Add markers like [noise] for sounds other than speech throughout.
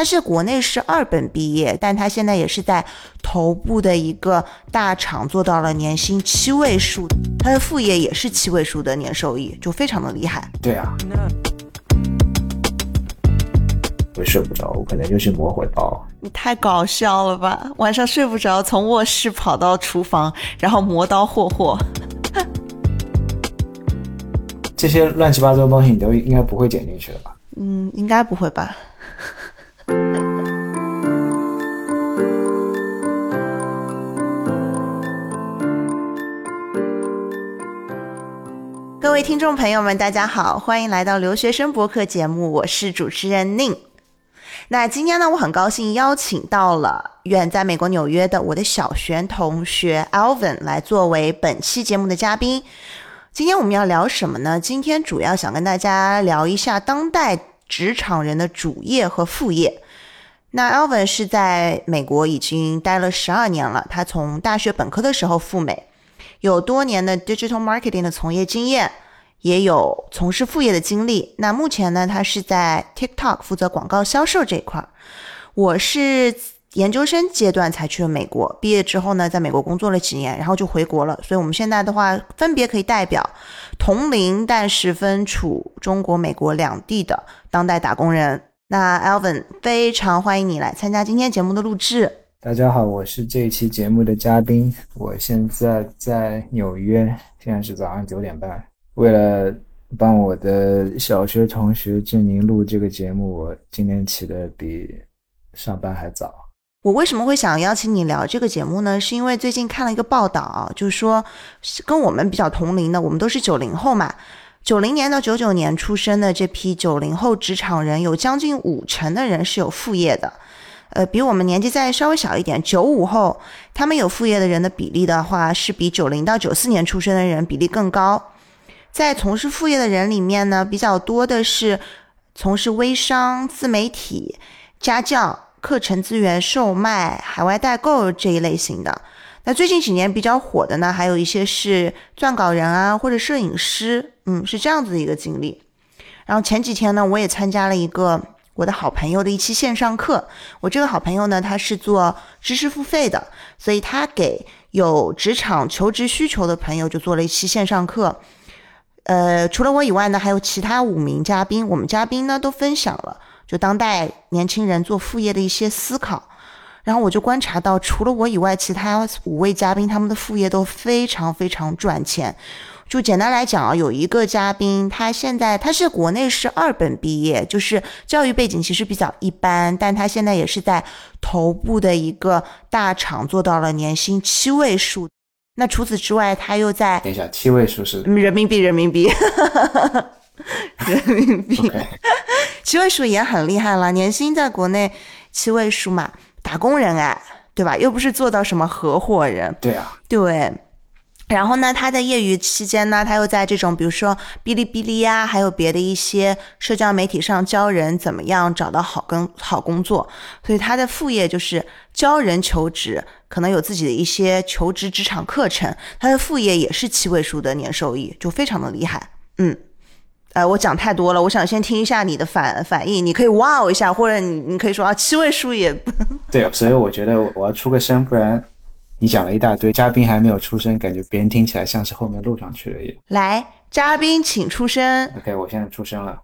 他是国内是二本毕业，但他现在也是在头部的一个大厂做到了年薪七位数，他的副业也是七位数的年收益，就非常的厉害。对啊，我睡不着，我可能就去磨会刀。你太搞笑了吧！晚上睡不着，从卧室跑到厨房，然后磨刀霍霍。这些乱七八糟的东西，你都应该不会剪进去的吧？嗯，应该不会吧。各位听众朋友们，大家好，欢迎来到留学生博客节目，我是主持人宁。那今天呢，我很高兴邀请到了远在美国纽约的我的小学同学 Alvin 来作为本期节目的嘉宾。今天我们要聊什么呢？今天主要想跟大家聊一下当代职场人的主业和副业。那 Alvin 是在美国已经待了十二年了，他从大学本科的时候赴美，有多年的 digital marketing 的从业经验。也有从事副业的经历。那目前呢，他是在 TikTok 负责广告销售这一块儿。我是研究生阶段才去了美国，毕业之后呢，在美国工作了几年，然后就回国了。所以我们现在的话，分别可以代表同龄但是分处中国、美国两地的当代打工人。那 Alvin，非常欢迎你来参加今天节目的录制。大家好，我是这一期节目的嘉宾，我现在在纽约，现在是早上九点半。为了帮我的小学同学志宁录这个节目，我今天起的比上班还早。我为什么会想邀请你聊这个节目呢？是因为最近看了一个报道，就是说跟我们比较同龄的，我们都是九零后嘛，九零年到九九年出生的这批九零后职场人，有将近五成的人是有副业的。呃，比我们年纪再稍微小一点，九五后他们有副业的人的比例的话，是比九零到九四年出生的人比例更高。在从事副业的人里面呢，比较多的是从事微商、自媒体、家教、课程资源售卖、海外代购这一类型的。那最近几年比较火的呢，还有一些是撰稿人啊，或者摄影师，嗯，是这样子的一个经历。然后前几天呢，我也参加了一个我的好朋友的一期线上课。我这个好朋友呢，他是做知识付费的，所以他给有职场求职需求的朋友就做了一期线上课。呃，除了我以外呢，还有其他五名嘉宾。我们嘉宾呢都分享了就当代年轻人做副业的一些思考。然后我就观察到，除了我以外，其他五位嘉宾他们的副业都非常非常赚钱。就简单来讲啊，有一个嘉宾，他现在他是国内是二本毕业，就是教育背景其实比较一般，但他现在也是在头部的一个大厂做到了年薪七位数。那除此之外，他又在等一下，七位数是人民币，人民币，[laughs] 人民币，七位数也很厉害了。年薪在国内七位数嘛，打工人哎，对吧？又不是做到什么合伙人。对啊，对。然后呢，他在业余期间呢，他又在这种比如说哔哩哔哩呀，还有别的一些社交媒体上教人怎么样找到好跟好工作。所以他的副业就是教人求职，可能有自己的一些求职职场课程。他的副业也是七位数的年收益，就非常的厉害。嗯，呃，我讲太多了，我想先听一下你的反反应。你可以哇哦一下，或者你你可以说啊，七位数也对。所以我觉得我要出个声，不然。你讲了一大堆，嘉宾还没有出声，感觉别人听起来像是后面录上去了也。来，嘉宾请出声。OK，我现在出声了。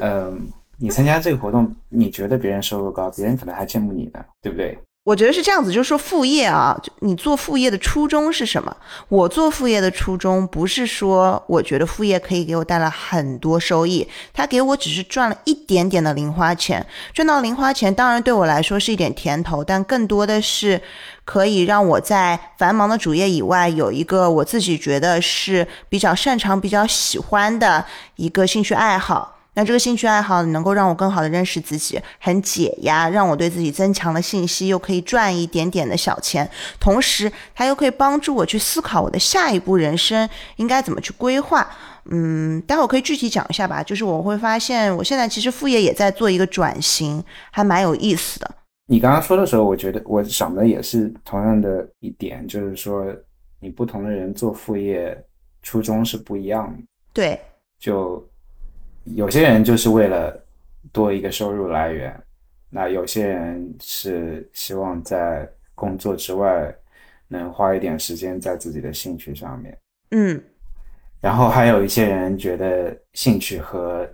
嗯，你参加这个活动，你觉得别人收入高，别人可能还羡慕你呢，对不对？我觉得是这样子，就是说副业啊，就你做副业的初衷是什么？我做副业的初衷不是说我觉得副业可以给我带来很多收益，它给我只是赚了一点点的零花钱。赚到零花钱当然对我来说是一点甜头，但更多的是可以让我在繁忙的主业以外有一个我自己觉得是比较擅长、比较喜欢的一个兴趣爱好。那这个兴趣爱好能够让我更好的认识自己，很解压，让我对自己增强了信息，又可以赚一点点的小钱，同时它又可以帮助我去思考我的下一步人生应该怎么去规划。嗯，待会儿可以具体讲一下吧。就是我会发现，我现在其实副业也在做一个转型，还蛮有意思的。你刚刚说的时候，我觉得我想的也是同样的一点，就是说你不同的人做副业初衷是不一样的。对，就。有些人就是为了多一个收入来源，那有些人是希望在工作之外能花一点时间在自己的兴趣上面。嗯然后还有一些人觉得兴趣和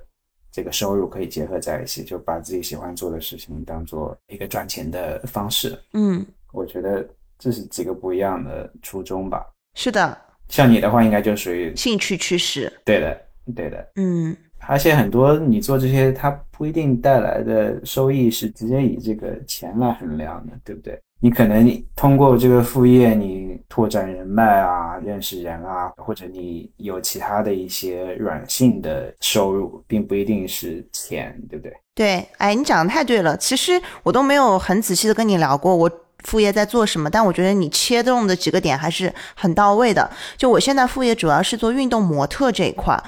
这个收入可以结合在一起，就把自己喜欢做的事情当做一个赚钱的方式。嗯，我觉得这是几个不一样的初衷吧。是的，像你的话，应该就属于兴趣驱使。对的，对的。嗯而且很多你做这些，它不一定带来的收益是直接以这个钱来衡量的，对不对？你可能通过这个副业，你拓展人脉啊，认识人啊，或者你有其他的一些软性的收入，并不一定是钱，对不对？对，哎，你讲的太对了。其实我都没有很仔细的跟你聊过我副业在做什么，但我觉得你切中的几个点还是很到位的。就我现在副业主要是做运动模特这一块，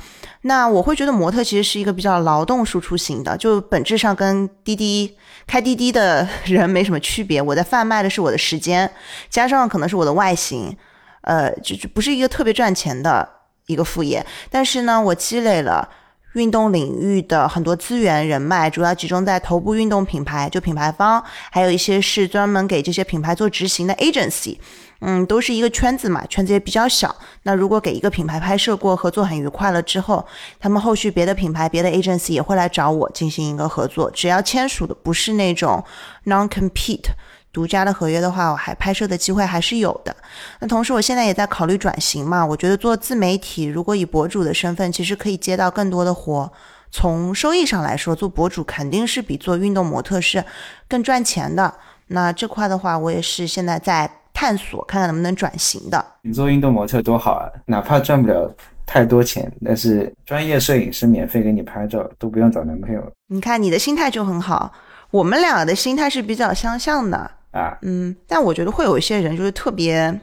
那我会觉得模特其实是一个比较劳动输出型的，就本质上跟滴滴开滴滴的 [laughs] 人没什么区别。我在贩卖的是我的时间，加上可能是我的外形，呃，就就不是一个特别赚钱的一个副业。但是呢，我积累了。运动领域的很多资源人脉，主要集中在头部运动品牌，就品牌方，还有一些是专门给这些品牌做执行的 agency，嗯，都是一个圈子嘛，圈子也比较小。那如果给一个品牌拍摄过，合作很愉快了之后，他们后续别的品牌、别的 agency 也会来找我进行一个合作，只要签署的不是那种 non compete。独家的合约的话，我还拍摄的机会还是有的。那同时，我现在也在考虑转型嘛。我觉得做自媒体，如果以博主的身份，其实可以接到更多的活。从收益上来说，做博主肯定是比做运动模特是更赚钱的。那这块的话，我也是现在在探索，看看能不能转型的。你做运动模特多好啊，哪怕赚不了太多钱，但是专业摄影师免费给你拍照，都不用找男朋友你看你的心态就很好，我们俩的心态是比较相像的。啊。嗯，但我觉得会有一些人就是特别，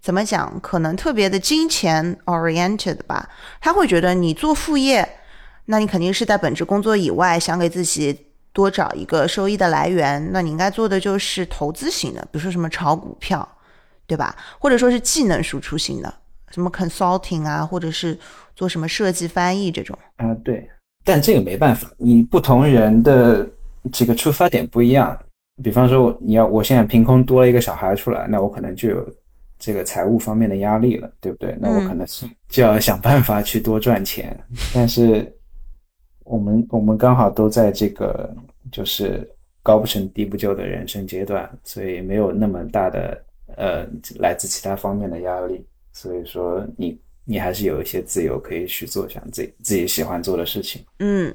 怎么讲，可能特别的金钱 oriented 吧。他会觉得你做副业，那你肯定是在本职工作以外想给自己多找一个收益的来源。那你应该做的就是投资型的，比如说什么炒股票，对吧？或者说是技能输出型的，什么 consulting 啊，或者是做什么设计翻译这种。啊，对，但这个没办法，你不同人的这个出发点不一样。比方说，你要我现在凭空多了一个小孩出来，那我可能就有这个财务方面的压力了，对不对？那我可能是就要想办法去多赚钱。但是我们我们刚好都在这个就是高不成低不就的人生阶段，所以没有那么大的呃来自其他方面的压力。所以说你你还是有一些自由可以去做想自己自己喜欢做的事情。嗯，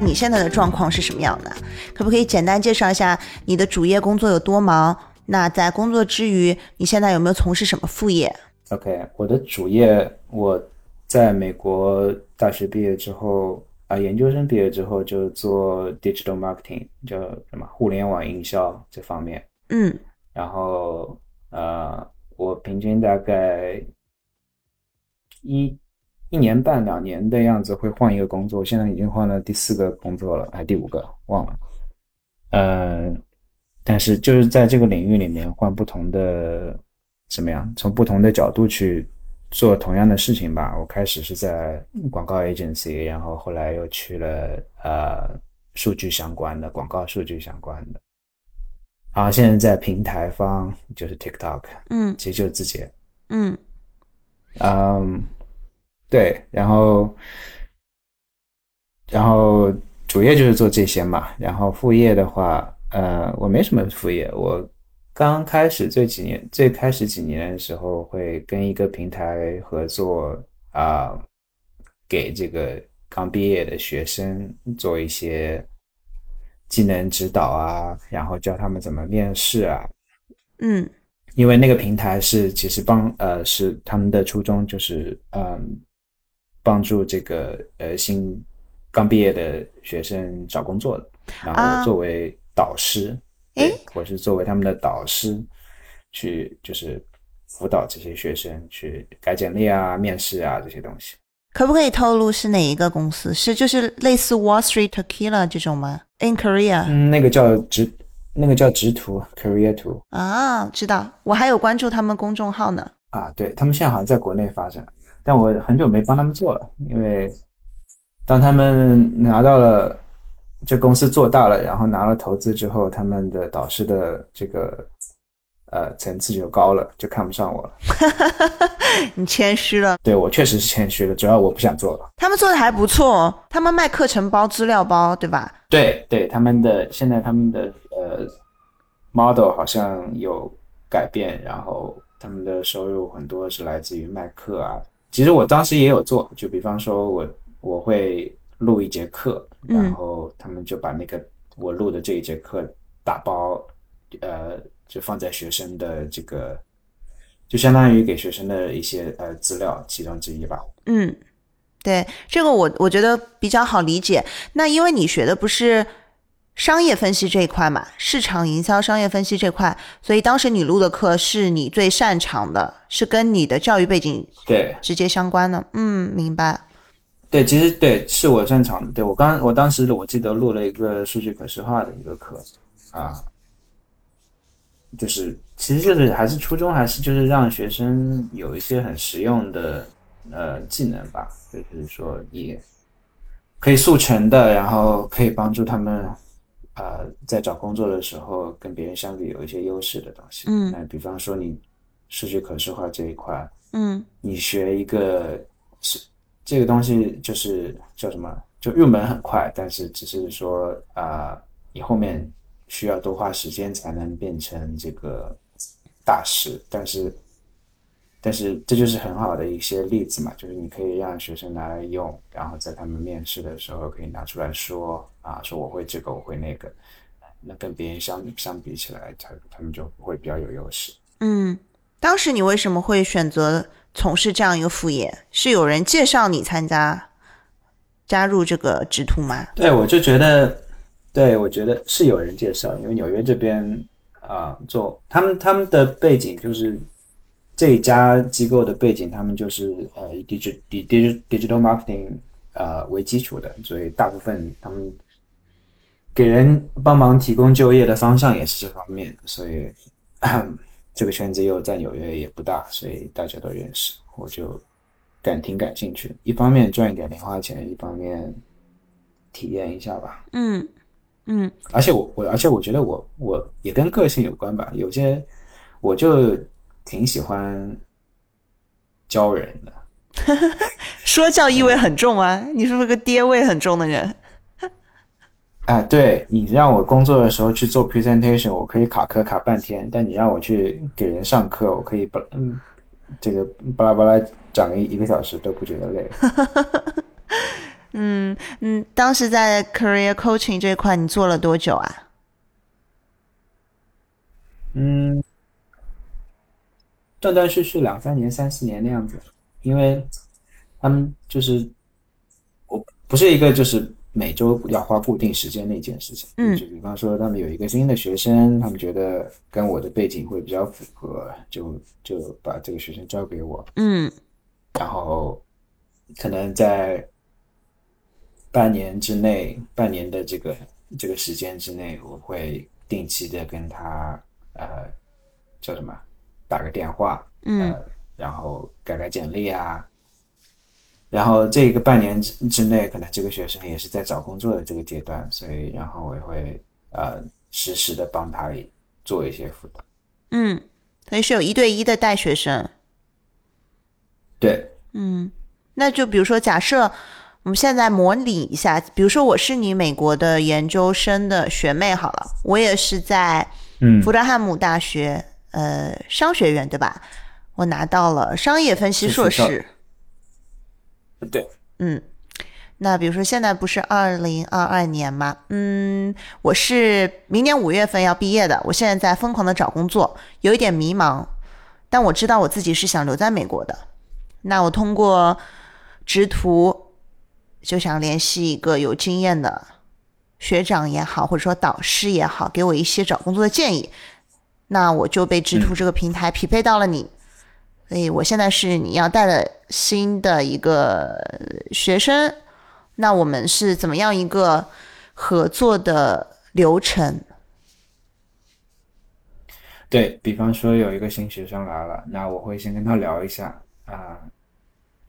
你现在的状况是什么样的？可不可以简单介绍一下你的主业工作有多忙？那在工作之余，你现在有没有从事什么副业？OK，我的主业我在美国大学毕业之后啊、研究生毕业之后就做 digital marketing，叫什么互联网营销这方面。嗯然后呃，我平均大概一一年半两年的样子会换一个工作，现在已经换了第四个工作了，还第五个忘了。嗯、但是就是在这个领域里面换不同的怎么样，从不同的角度去做同样的事情吧。我开始是在广告 agency，然后后来又去了呃数据相关的广告数据相关的。然后现在在平台方就是 TikTok，嗯。其实就是字节，嗯。嗯，对，然后然后主业就是做这些嘛，然后副业的话，呃，我没什么副业，我刚开始这几年，最开始几年的时候会跟一个平台合作啊、给这个刚毕业的学生做一些技能指导啊，然后教他们怎么面试啊，嗯。因为那个平台是其实帮呃是他们的初衷就是嗯帮助这个呃新刚毕业的学生找工作的，然啊后作为导师，诶对，我是作为他们的导师去就是辅导这些学生去改简历啊、面试啊这些东西。可不可以透露是哪一个公司？是就是类似 Wall Street Tequila 这种吗？In Korea、嗯，那个叫直那个叫直图 Career 图啊，知道，我还有关注他们公众号呢。啊，对他们现在好像在国内发展，但我很久没帮他们做了，因为当他们拿到了这公司做大了，然后拿了投资之后，他们的导师的这个呃层次就高了，就看不上我了。[laughs] 你谦虚了，对我确实是谦虚了，主要我不想做了。他们做的还不错，他们卖课程包、资料包，对吧？对对，他们的现在他们的呃 model 好像有改变，然后他们的收入很多是来自于卖课啊。其实我当时也有做，就比方说我我会录一节课，然后他们就把那个我录的这一节课打包，呃，就放在学生的这个。就相当于给学生的一些呃资料其中之一吧。嗯，对，这个我我觉得比较好理解。那因为你学的不是商业分析这一块嘛，市场营销、商业分析这块，所以当时你录的课是你最擅长的，是跟你的教育背景对直接相关的。嗯，明白。对，其实对是我擅长的。对我刚我当时我记得录了一个数据可视化的一个课啊。就是，其实就是还是初衷，还是就是让学生有一些很实用的呃技能吧，就是说你可以速成的，然后可以帮助他们呃在找工作的时候跟别人相比有一些优势的东西。嗯，那比方说你数据可视化这一块，嗯，你学一个是这个东西就是叫什么，就入门很快，但是只是说啊，你后面。需要多花时间才能变成这个大师，但是，但是这就是很好的一些例子嘛，就是你可以让学生拿来用，然后在他们面试的时候可以拿出来说啊，说我会这个，我会那个，那跟别人相相比起来，他他们就会比较有优势。嗯，当时你为什么会选择从事这样一个副业？是有人介绍你参加加入这个职图吗？对，我就觉得。对，我觉得是有人介绍，因为纽约这边啊，做他们他们的背景就是这一家机构的背景，他们就是呃以 digital digital digital marketing 呃为基础的，所以大部分他们给人帮忙提供就业的方向也是这方面，所以这个圈子又在纽约也不大，所以大家都认识，我就感挺感兴趣，一方面赚一点零花钱，一方面体验一下吧。嗯。嗯，而且我我而且我觉得我我也跟个性有关吧，有些我就挺喜欢教人的，[laughs] 说教意味很重啊，你是不是个爹味很重的人？啊，对你让我工作的时候去做 presentation，我可以卡壳卡半天，但你让我去给人上课，我可以不嗯，这个巴拉巴拉讲一一个小时都不觉得累。[laughs] 嗯嗯，当时在 career coaching 这块，你做了多久啊？嗯，断断续续两三年、三四年那样子。因为他们就是我不是一个就是每周要花固定时间的一件事情。嗯，就比方说他们有一个新的学生，他们觉得跟我的背景会比较符合，就就把这个学生交给我。嗯，然后可能在。半年之内，半年的这个这个时间之内，我会定期的跟他呃叫什么打个电话，嗯，然后改改简历啊，然后这个半年之之内，可能这个学生也是在找工作的这个阶段，所以然后我也会呃实时的帮他做一些辅导，嗯，所以是有一对一的带学生，对，嗯，那就比如说假设。我们现在模拟一下，比如说我是你美国的研究生的学妹，好了，我也是在嗯福德汉姆大学呃商学院对吧？我拿到了商业分析硕士。对，嗯，那比如说现在不是二零二二年吗？嗯，我是明年五月份要毕业的，我现在在疯狂的找工作，有一点迷茫，但我知道我自己是想留在美国的。那我通过职图。就想联系一个有经验的学长也好，或者说导师也好，给我一些找工作的建议。那我就被职图这个平台匹配到了你，所以我现在是你要带的新的一个学生。那我们是怎么样一个合作的流程？对比方说有一个新学生来了，那我会先跟他聊一下啊，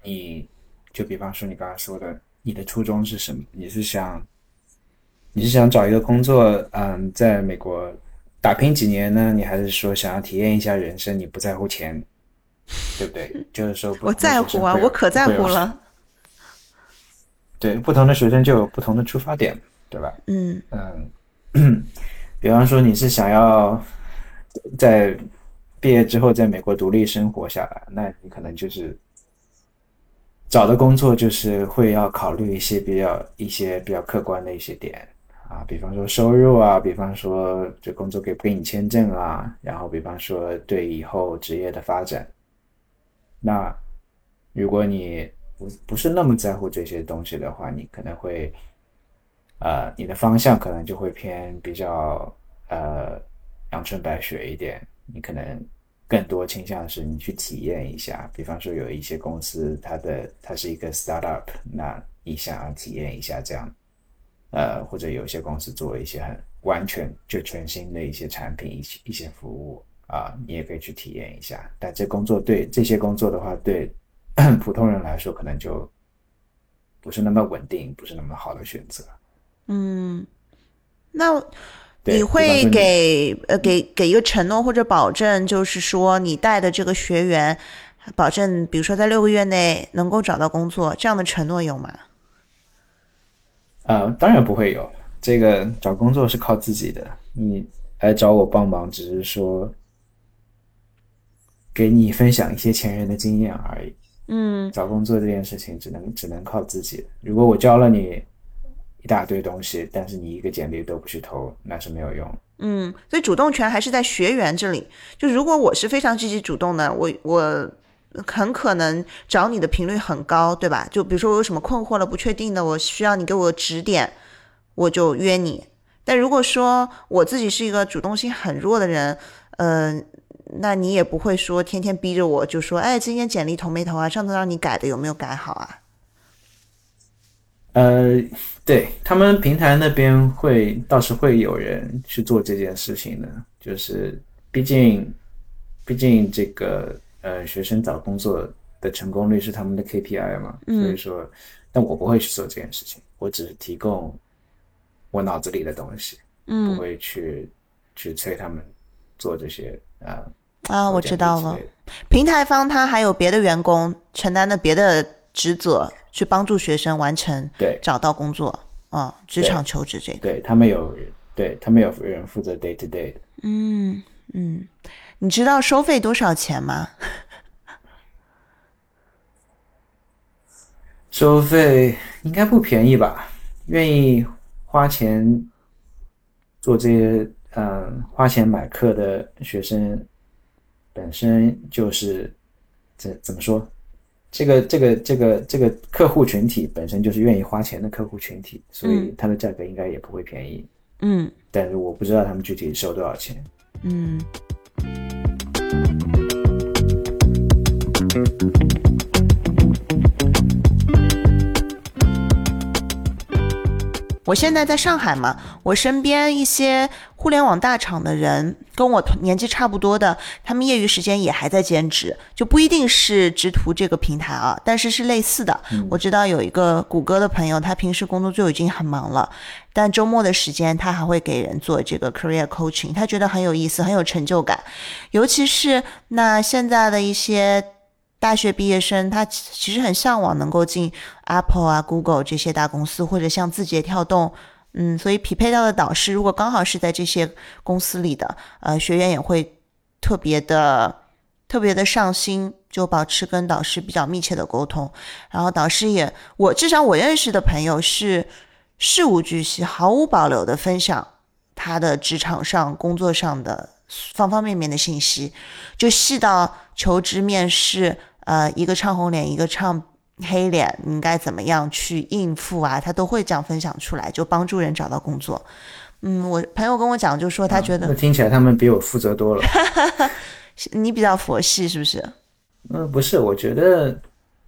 你就比方说你刚才说的，你的初衷是什么？你是想你是想找一个工作，嗯，在美国打拼几年呢？你还是说想要体验一下人生？你不在乎钱，对不对？[laughs] 就是说我在乎啊，我可在乎了。[laughs] 对，不同的学生就有不同的出发点，对吧？嗯嗯，[coughs] 比方说你是想要在毕业之后在美国独立生活下来，那你可能就是找的工作就是会要考虑一些比较一些比较客观的一些点啊，比方说收入啊，比方说这工作给不给你签证啊，然后比方说对以后职业的发展，那如果你。不不是那么在乎这些东西的话，你可能会，呃，你的方向可能就会偏比较呃阳春白雪一点。你可能更多倾向是你去体验一下，比方说有一些公司，它的它是一个 startup，那你想要体验一下这样，呃，或者有些公司做一些很完全就全新的一些产品、一些一些服务啊，你也可以去体验一下。但这工作对这些工作的话，对。[clears throat] 普通人来说，可能就不是那么稳定，不是那么好的选择。嗯，那你会给呃给给一个承诺或者保证，就是说你带的这个学员，保证比如说在六个月内能够找到工作，这样的承诺有吗？啊，当然不会有。这个找工作是靠自己的，你来找我帮忙，只是说给你分享一些前人的经验而已。嗯，找工作这件事情只能只能靠自己。如果我教了你一大堆东西，但是你一个简历都不去投，那是没有用。嗯，所以主动权还是在学员这里。就如果我是非常积极主动的，我我很可能找你的频率很高，对吧？就比如说我有什么困惑了、不确定的，我需要你给我指点，我就约你。但如果说我自己是一个主动性很弱的人，嗯。那你也不会说天天逼着我，就说，哎，今天简历投没投啊？上次让你改的有没有改好啊？呃，对他们平台那边会倒是会有人去做这件事情的，就是毕竟，毕竟这个呃学生找工作的成功率是他们的 KPI 嘛，所以说，但我不会去做这件事情，我只是提供我脑子里的东西，嗯不会去去催他们做这些。啊啊，我知道了。平台方他还有别的员工承担的别的职责，去帮助学生完成对找到工作啊，职场求职这个。对他们有，对他们有人负责 day to day 嗯嗯，你知道收费多少钱吗？[laughs] 收费应该不便宜吧？愿意花钱做这些。嗯，花钱买课的学生本身就是这怎么说？这个这个这个这个客户群体本身就是愿意花钱的客户群体，所以它的价格应该也不会便宜。嗯，但是我不知道他们具体收多少钱。嗯。我现在在上海嘛，我身边一些互联网大厂的人跟我同年纪差不多的，他们业余时间也还在兼职，就不一定是直图这个平台啊，但是是类似的。我知道有一个谷歌的朋友，他平时工作就已经很忙了，但周末的时间他还会给人做这个 career coaching，他觉得很有意思，很有成就感，尤其是那现在的一些。大学毕业生，他其实很向往能够进 Apple 啊、Google 这些大公司，或者像字节跳动，嗯，所以匹配到的导师如果刚好是在这些公司里的，呃，学员也会特别的、特别的上心，就保持跟导师比较密切的沟通。然后导师也，我至少我认识的朋友是事无巨细、毫无保留的分享他的职场上、工作上的方方面面的信息，就细到求职面试。呃，一个唱红脸，一个唱黑脸，应该怎么样去应付啊？他都会这样分享出来，就帮助人找到工作。嗯，我朋友跟我讲，就说他觉得听起来他们比我负责多了。[laughs] 你比较佛系是不是？嗯，不是，我觉得，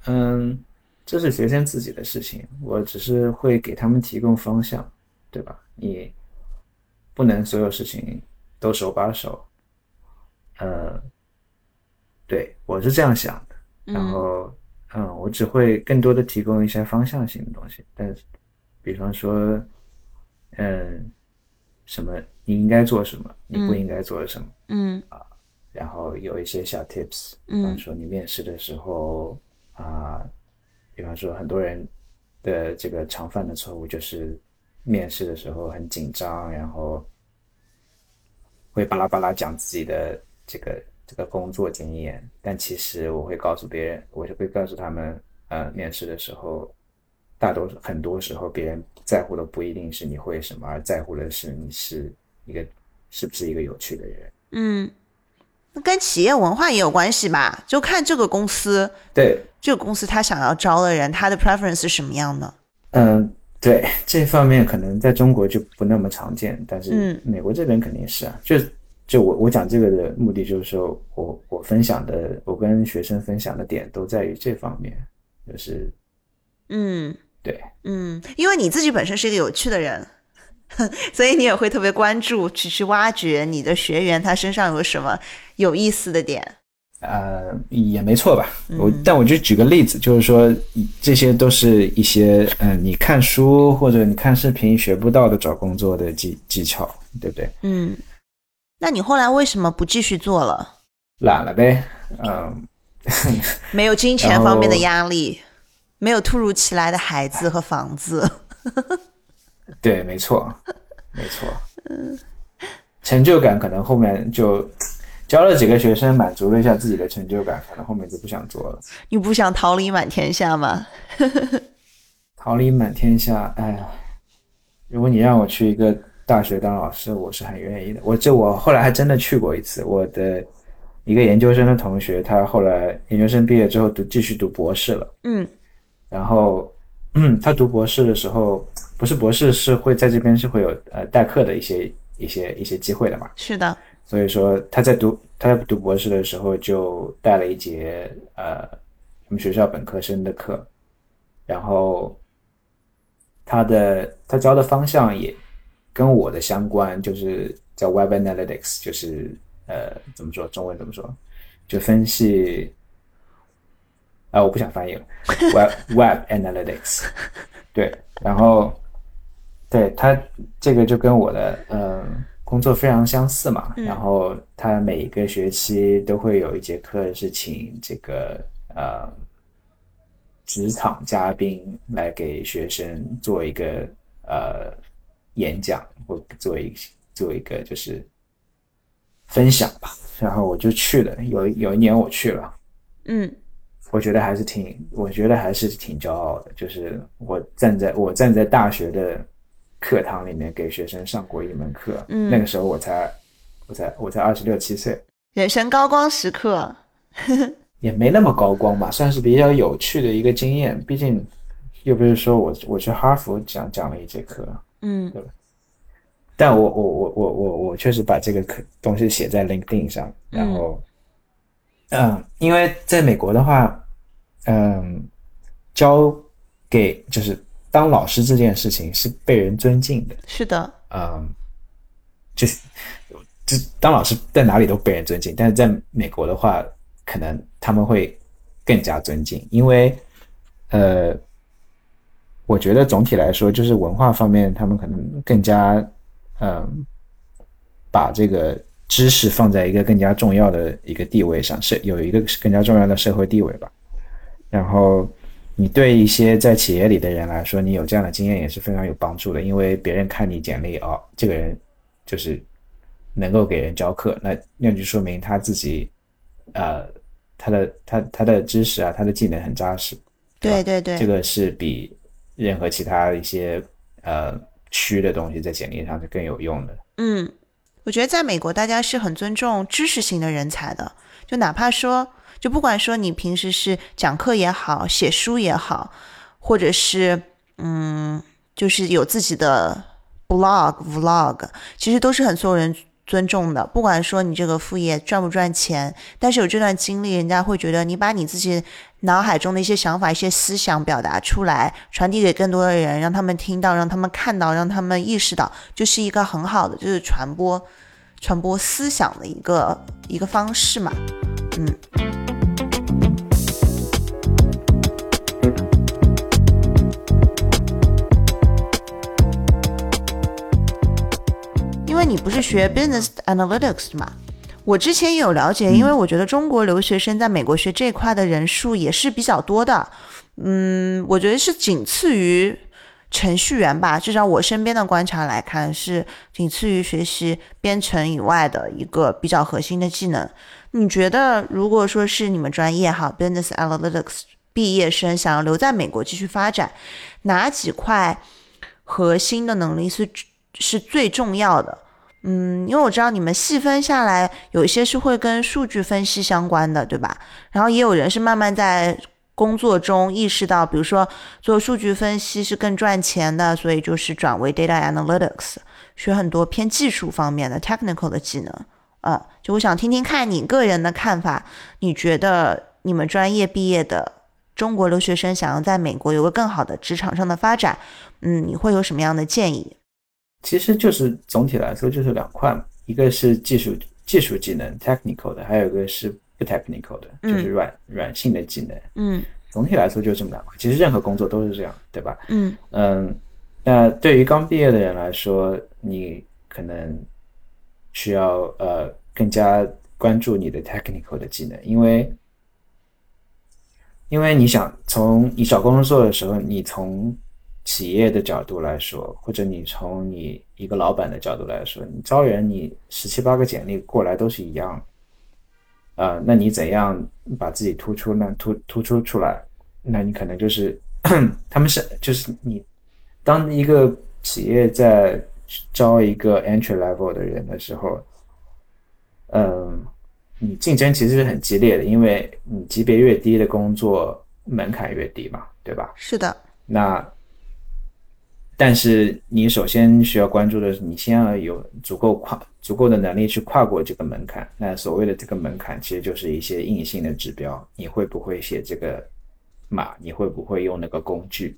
嗯，这是学生自己的事情，我只是会给他们提供方向，对吧？你不能所有事情都手把手。呃，对我是这样想的。然嗯后，嗯，我只会更多的提供一些方向性的东西，但是，比方说，嗯，什么你应该做什么，你不嗯。应该做什么，嗯。啊然后有一些小 tips，比嗯。方说你面试的时候啊、比方说很多人的这个常犯的错误就是面试的时候很紧张，然后会巴拉巴拉讲自己的这个这个工作经验，但其实我会告诉别人，我就会告诉他们，呃，面试的时候，大多数很多时候别人在乎的不一定是你会什么，而在乎的是你是一个是不是一个有趣的人。嗯，那跟企业文化也有关系吧？就看这个公司，对，这个公司他想要招的人，他的 preference 是什么样的？嗯，对，这方面可能在中国就不那么常见，但是嗯美国这边肯定是啊。就就我我讲这个的目的就是说我我分享的，我跟学生分享的点都在于这方面，就是嗯对嗯，因为你自己本身是一个有趣的人，[laughs] 所以你也会特别关注去去挖掘你的学员他身上有什么有意思的点。呃也没错吧。我嗯但我就举个例子，就是说这些都是一些嗯、呃你看书或者你看视频学不到的找工作的技技巧，对不对？嗯，那你后来为什么不继续做了？懒了呗，嗯。[laughs] 没有金钱方面的压力，没有突如其来的孩子和房子。[laughs] 对，没错，没错。嗯成就感可能后面就教了几个学生，满足了一下自己的成就感，可能后面就不想做了。你不想桃李满天下吗？[laughs] 桃李满天下，哎呀，如果你让我去一个大学当老师，我是很愿意的。我这我后来还真的去过一次，我的一个研究生的同学，他后来研究生毕业之后读继续读博士了。嗯然后，嗯，[clears throat] 他读博士的时候，不是博士是会在这边是会有呃代课的一些一些一些机会的嘛。是的，所以说他在读他在读博士的时候就带了一节呃我们学校本科生的课，然后他的他教的方向也跟我的相关，就是叫 Web Analytics，就是呃怎么说中文怎么说，就分析。啊，我不想翻译了，[laughs] Web Web Analytics，对，然后对他这个就跟我的呃工作非常相似嘛，嗯。然后他每一个学期都会有一节课是请这个呃职场嘉宾来给学生做一个呃演讲或做一做一个就是分享吧，然后我就去了，有有一年我去了。嗯我觉得还是挺，我觉得还是挺骄傲的。就是我站在我站在大学的课堂里面给学生上过一门课，嗯那个时候我才我才我才二十六七岁，人生高光时刻。[laughs] 也没那么高光吧，算是比较有趣的一个经验。毕竟又不是说我我去哈佛讲讲了一节课，嗯。但我我我我我我确实把这个课东西写在 LinkedIn 上，然后，嗯，因为在美国的话，嗯，教给就是当老师这件事情是被人尊敬的，是的，嗯，就是就当老师在哪里都被人尊敬，但是在美国的话，可能他们会更加尊敬，因为呃，我觉得总体来说，就是文化方面，他们可能更加嗯，把这个知识放在一个更加重要的一个地位上，是有一个更加重要的社会地位吧。然后你对一些在企业里的人来说，你有这样的经验也是非常有帮助的，因为别人看你简历哦，这个人就是能够给人教课，那那就说明他自己呃他的他他的知识啊，他的技能很扎实。对对对，这个是比任何其他一些呃虚的东西在简历上是更有用的。嗯，我觉得在美国，大家是很尊重知识型的人才的，就哪怕说，就不管说你平时是讲课也好，写书也好，或者是嗯，就是有自己的 blog vlog，其实都是很受人尊重的。不管说你这个副业赚不赚钱，但是有这段经历，人家会觉得你把你自己脑海中的一些想法、一些思想表达出来，传递给更多的人，让他们听到，让他们看到，让他们意识到，就是一个很好的，就是传播传播思想的一个一个方式嘛，嗯。因为你不是学 business analytics 的嘛，我之前也有了解，因为我觉得中国留学生在美国学这块的人数也是比较多的，嗯，我觉得是仅次于程序员吧，至少我身边的观察来看是仅次于学习编程以外的一个比较核心的技能。你觉得如果说是你们专业哈 business analytics 毕业生想要留在美国继续发展，哪几块核心的能力是？是最重要的，嗯，因为我知道你们细分下来，有一些是会跟数据分析相关的，对吧？然后也有人是慢慢在工作中意识到，比如说做数据分析是更赚钱的，所以就是转为 data analytics，学很多偏技术方面的 technical 的技能。呃，就我想听听看你个人的看法，你觉得你们专业毕业的中国留学生想要在美国有个更好的职场上的发展，嗯，你会有什么样的建议？其实就是总体来说就是两块嘛，一个是技术技术技能 technical 的，还有一个是不 technical 的，就是软软性的技能。嗯，总体来说就这么两块。其实任何工作都是这样，对吧？嗯嗯，那对于刚毕业的人来说，你可能需要呃更加关注你的 technical 的技能，因为因为你想从你找工作的时候，你从企业的角度来说，或者你从你一个老板的角度来说，你招人，你十七八个简历过来都是一样，啊，那你怎样把自己突出呢？突突出出来，那你可能就是 [clears throat] 他们是就是你，当一个企业在招一个 entry level 的人的时候，嗯，你竞争其实是很激烈的，因为你级别越低的工作门槛越低嘛，对吧？是的。那但是你首先需要关注的是，你先要有足够跨足够的能力去跨过这个门槛。那所谓的这个门槛，其实就是一些硬性的指标，你会不会写这个码？你会不会用那个工具？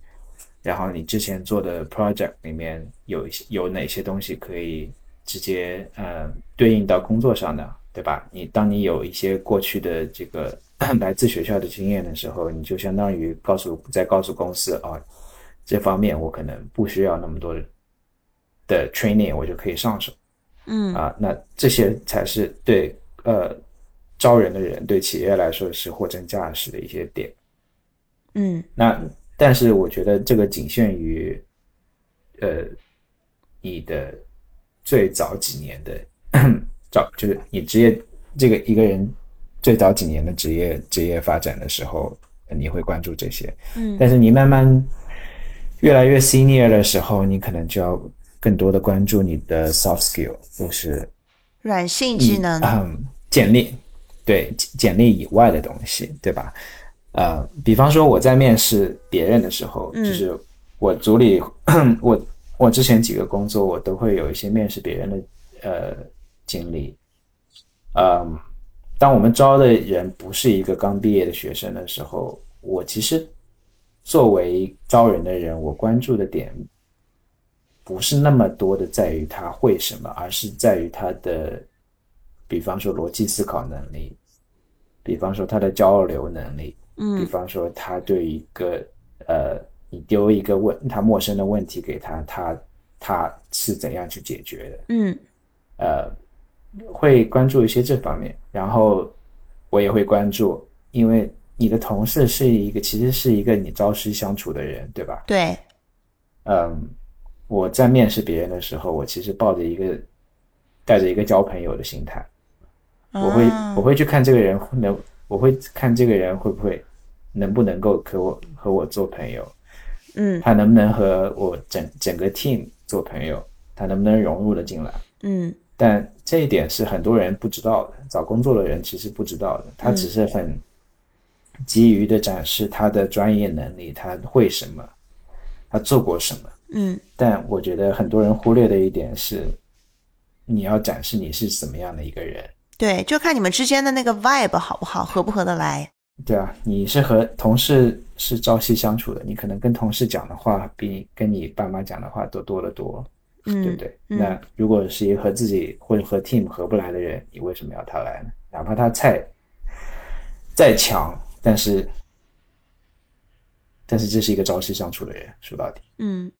然后你之前做的 project 里面有一些有哪些东西可以直接呃对应到工作上的，对吧？你当你有一些过去的这个 [clears throat] 来自学校的经验的时候，你就相当于告诉在告诉公司啊。这方面我可能不需要那么多的 training，我就可以上手。嗯啊，那这些才是对呃招人的人对企业来说是货真价实的一些点。嗯，那但是我觉得这个仅限于呃你的最早几年的早，就是你职业这个一个人最早几年的职业职业发展的时候，你会关注这些。嗯，但是你慢慢。越来越 senior 的时候，你可能就要更多的关注你的 soft skill，就是软性技能，嗯，简历，对，简历以外的东西，对吧？呃，比方说我在面试别人的时候，就是我组里，[clears throat] 我我之前几个工作，我都会有一些面试别人的呃经历。嗯，当我们招的人不是一个刚毕业的学生的时候，我其实。作为招人的人，我关注的点不是那么多的在于他会什么，而是在于他的，比方说逻辑思考能力，比方说他的交流能力，嗯，比方说他对一个呃，你丢一个问他陌生的问题给他，他他是怎样去解决的，嗯，呃，会关注一些这方面，然后我也会关注，因为。你的同事是一个，其实是一个你朝夕相处的人，对吧？对。嗯，我在面试别人的时候，我其实抱着一个带着一个交朋友的心态，我会我会去看这个人能，我会看这个人会不会能不能够和我和我做朋友，嗯，他能不能和我整整个 team 做朋友，他能不能融入了进来，嗯。但这一点是很多人不知道的，找工作的人其实不知道的，他只是很。急于的展示他的专业能力，他会什么，他做过什么。嗯，但我觉得很多人忽略的一点是，你要展示你是怎么样的一个人。对，就看你们之间的那个 vibe 好不好，合不合得来。对啊，你是和同事是朝夕相处的，你可能跟同事讲的话比跟你爸妈讲的话都多得多。嗯，对不对？嗯那如果是一个和自己或者和 team 合不来的人，你为什么要他来呢？哪怕他再再强，但是但是这是一个朝夕相处的人，说到底。嗯，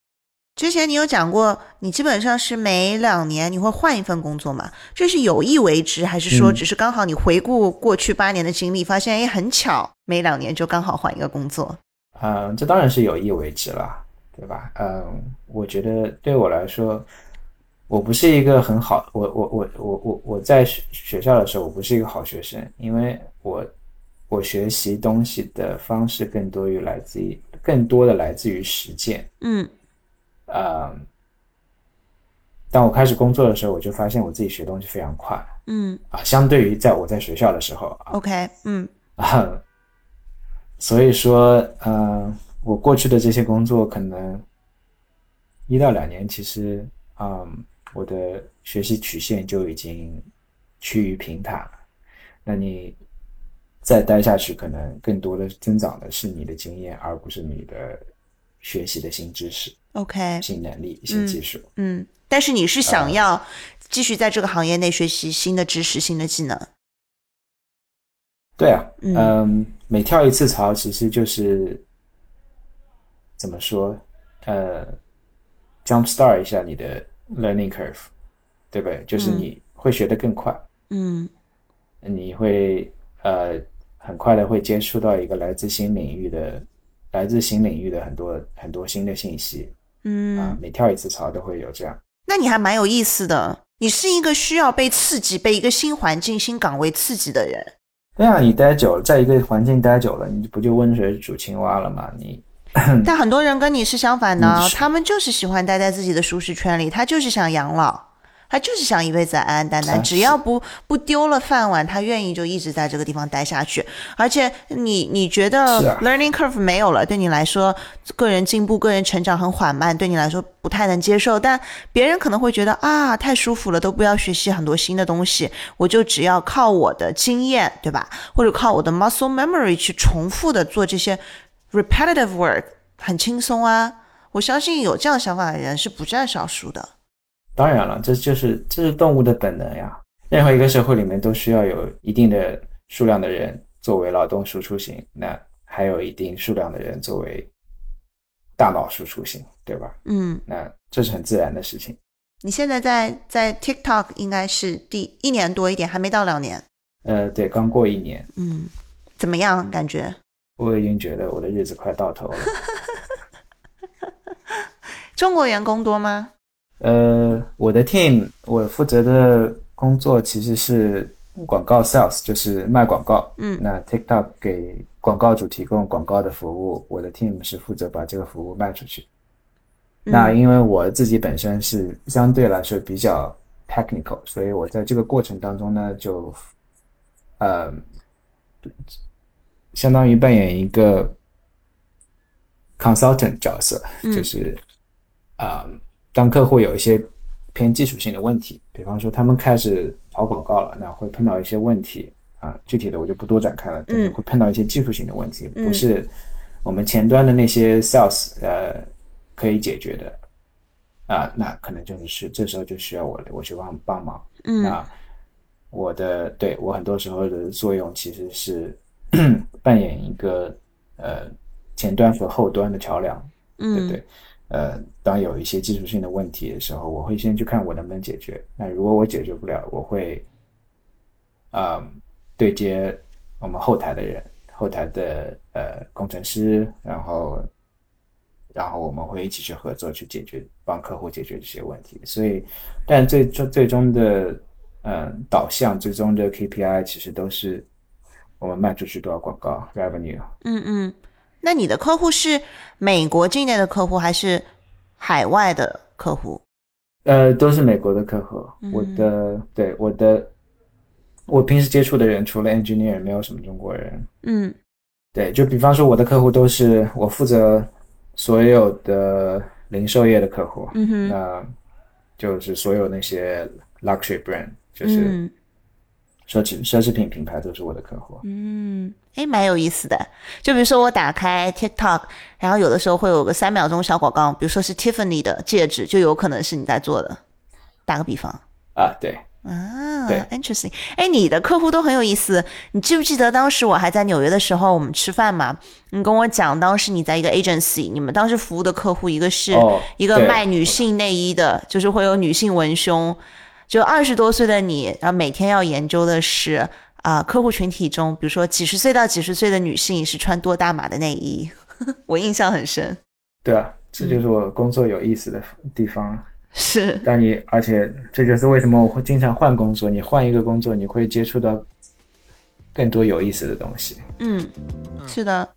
之前你有讲过，你基本上是每两年你会换一份工作嘛？这是有意为之，还是说嗯只是刚好你回顾过去八年的经历，发现哎很巧，每两年就刚好换一个工作？嗯，这当然是有意为之了，对吧？嗯，我觉得对我来说，我不是一个很好，我我我我我我在学学校的时候，我不是一个好学生，因为我我学习东西的方式更多于来自于更多的来自于实践。嗯呃，当我开始工作的时候，我就发现我自己学东西非常快嗯啊，相对于在我在学校的时候啊，，OK，嗯啊，所以说，呃，我过去的这些工作可能一到两年，其实，嗯，我的学习曲线就已经趋于平坦了。那你再待下去，可能更多的增长的是你的经验，而不是你的学习的新知识、，OK，新能力、新技术。嗯，但是你是啊想要继续在这个行业内学习新的知识、新的技能？对啊，嗯嗯，每跳一次槽，其实就是怎么说，呃，jump start 一下你的 learning curve，对不对？就是嗯你会学得更快，嗯你会呃很快的会接触到一个来自新领域的、来自新领域的很多很多新的信息嗯啊、嗯，每跳一次槽都会有这样。那你还蛮有意思的。你是一个需要被刺激、被一个新环境、新岗位刺激的人。对啊，你待久了，在一个环境待久了，你不就温水煮青蛙了吗？你但很多人跟你是相反的嗯，[laughs] 是他们就是喜欢待在自己的舒适圈里，他就是想养老，他就是想一辈子安安淡淡，啊只要不不丢了饭碗，他愿意就一直在这个地方待下去。而且你你觉得 learning curve 没有了，对你来说个人进步、个人成长很缓慢，对你来说不太能接受。但别人可能会觉得啊，太舒服了，都不要学习很多新的东西，我就只要靠我的经验，对吧？或者靠我的 muscle memory 去重复的做这些 repetitive work，很轻松啊。我相信有这样想法的人是不占少数的。当然了，这就是这是动物的本能呀。任何一个社会里面都需要有一定的数量的人作为劳动输出型，那还有一定数量的人作为大脑输出型，对吧？嗯，那这是很自然的事情。你现在在在 TikTok 应该是第一年多一点，还没到两年。呃，对，刚过一年，嗯，怎么样？感觉？我已经觉得我的日子快到头了。[laughs] 中国员工多吗？呃，我的 team 我负责的工作其实是广告 sales，就是卖广告。嗯那 TikTok 给广告主提供广告的服务，我的 team 是负责把这个服务卖出去。那嗯因为我自己本身是相对来说比较 technical，所以我在这个过程当中呢，就呃，相当于扮演一个 consultant 角色，嗯就是啊、呃当客户有一些偏技术性的问题，比方说他们开始跑广告了，那会碰到一些问题啊，具体的我就不多展开了，但是嗯。会碰到一些技术性的问题，嗯。不是我们前端的那些 sales 呃可以解决的。啊，那可能就是这时候就需要我我去帮帮忙。嗯。那我的对我很多时候的作用其实是 [clears throat] 扮演一个呃前端和后端的桥梁，对不嗯。对？呃，当有一些技术性的问题的时候，我会先去看我能不能解决。那如果我解决不了，我会啊、对接我们后台的人，后台的呃工程师，然后然后我们会一起去合作去解决，帮客户解决这些问题。所以，但最终最终的嗯、导向，最终的 KPI 其实都是我们卖出去多少广告 revenue。嗯嗯。那你的客户是美国境内的客户还是海外的客户？呃，都是美国的客户。嗯我的对我的，我平时接触的人除了 engineer，没有什么中国人。嗯对，就比方说我的客户都是我负责所有的零售业的客户，嗯哼那就是所有那些 luxury brand，就是嗯奢侈奢侈品品牌都是我的客户。嗯，哎，蛮有意思的。就比如说我打开 TikTok，然后有的时候会有个三秒钟小广告，比如说是 Tiffany 的戒指，就有可能是你在做的。打个比方啊，对啊，对，interesting。哎，你的客户都很有意思。你记不记得当时我还在纽约的时候，我们吃饭嘛？你跟我讲，当时你在一个 agency，你们当时服务的客户一个是哦一个卖女性内衣的，就是会有女性文胸，就二十多岁的你，然后每天要研究的是啊、客户群体中，比如说几十岁到几十岁的女性是穿多大码的内衣，[laughs] 我印象很深。对啊，这就是我工作有意思的地方。[laughs] 是，但你，而且这就是为什么我会经常换工作。你换一个工作，你会接触到更多有意思的东西。嗯，是的。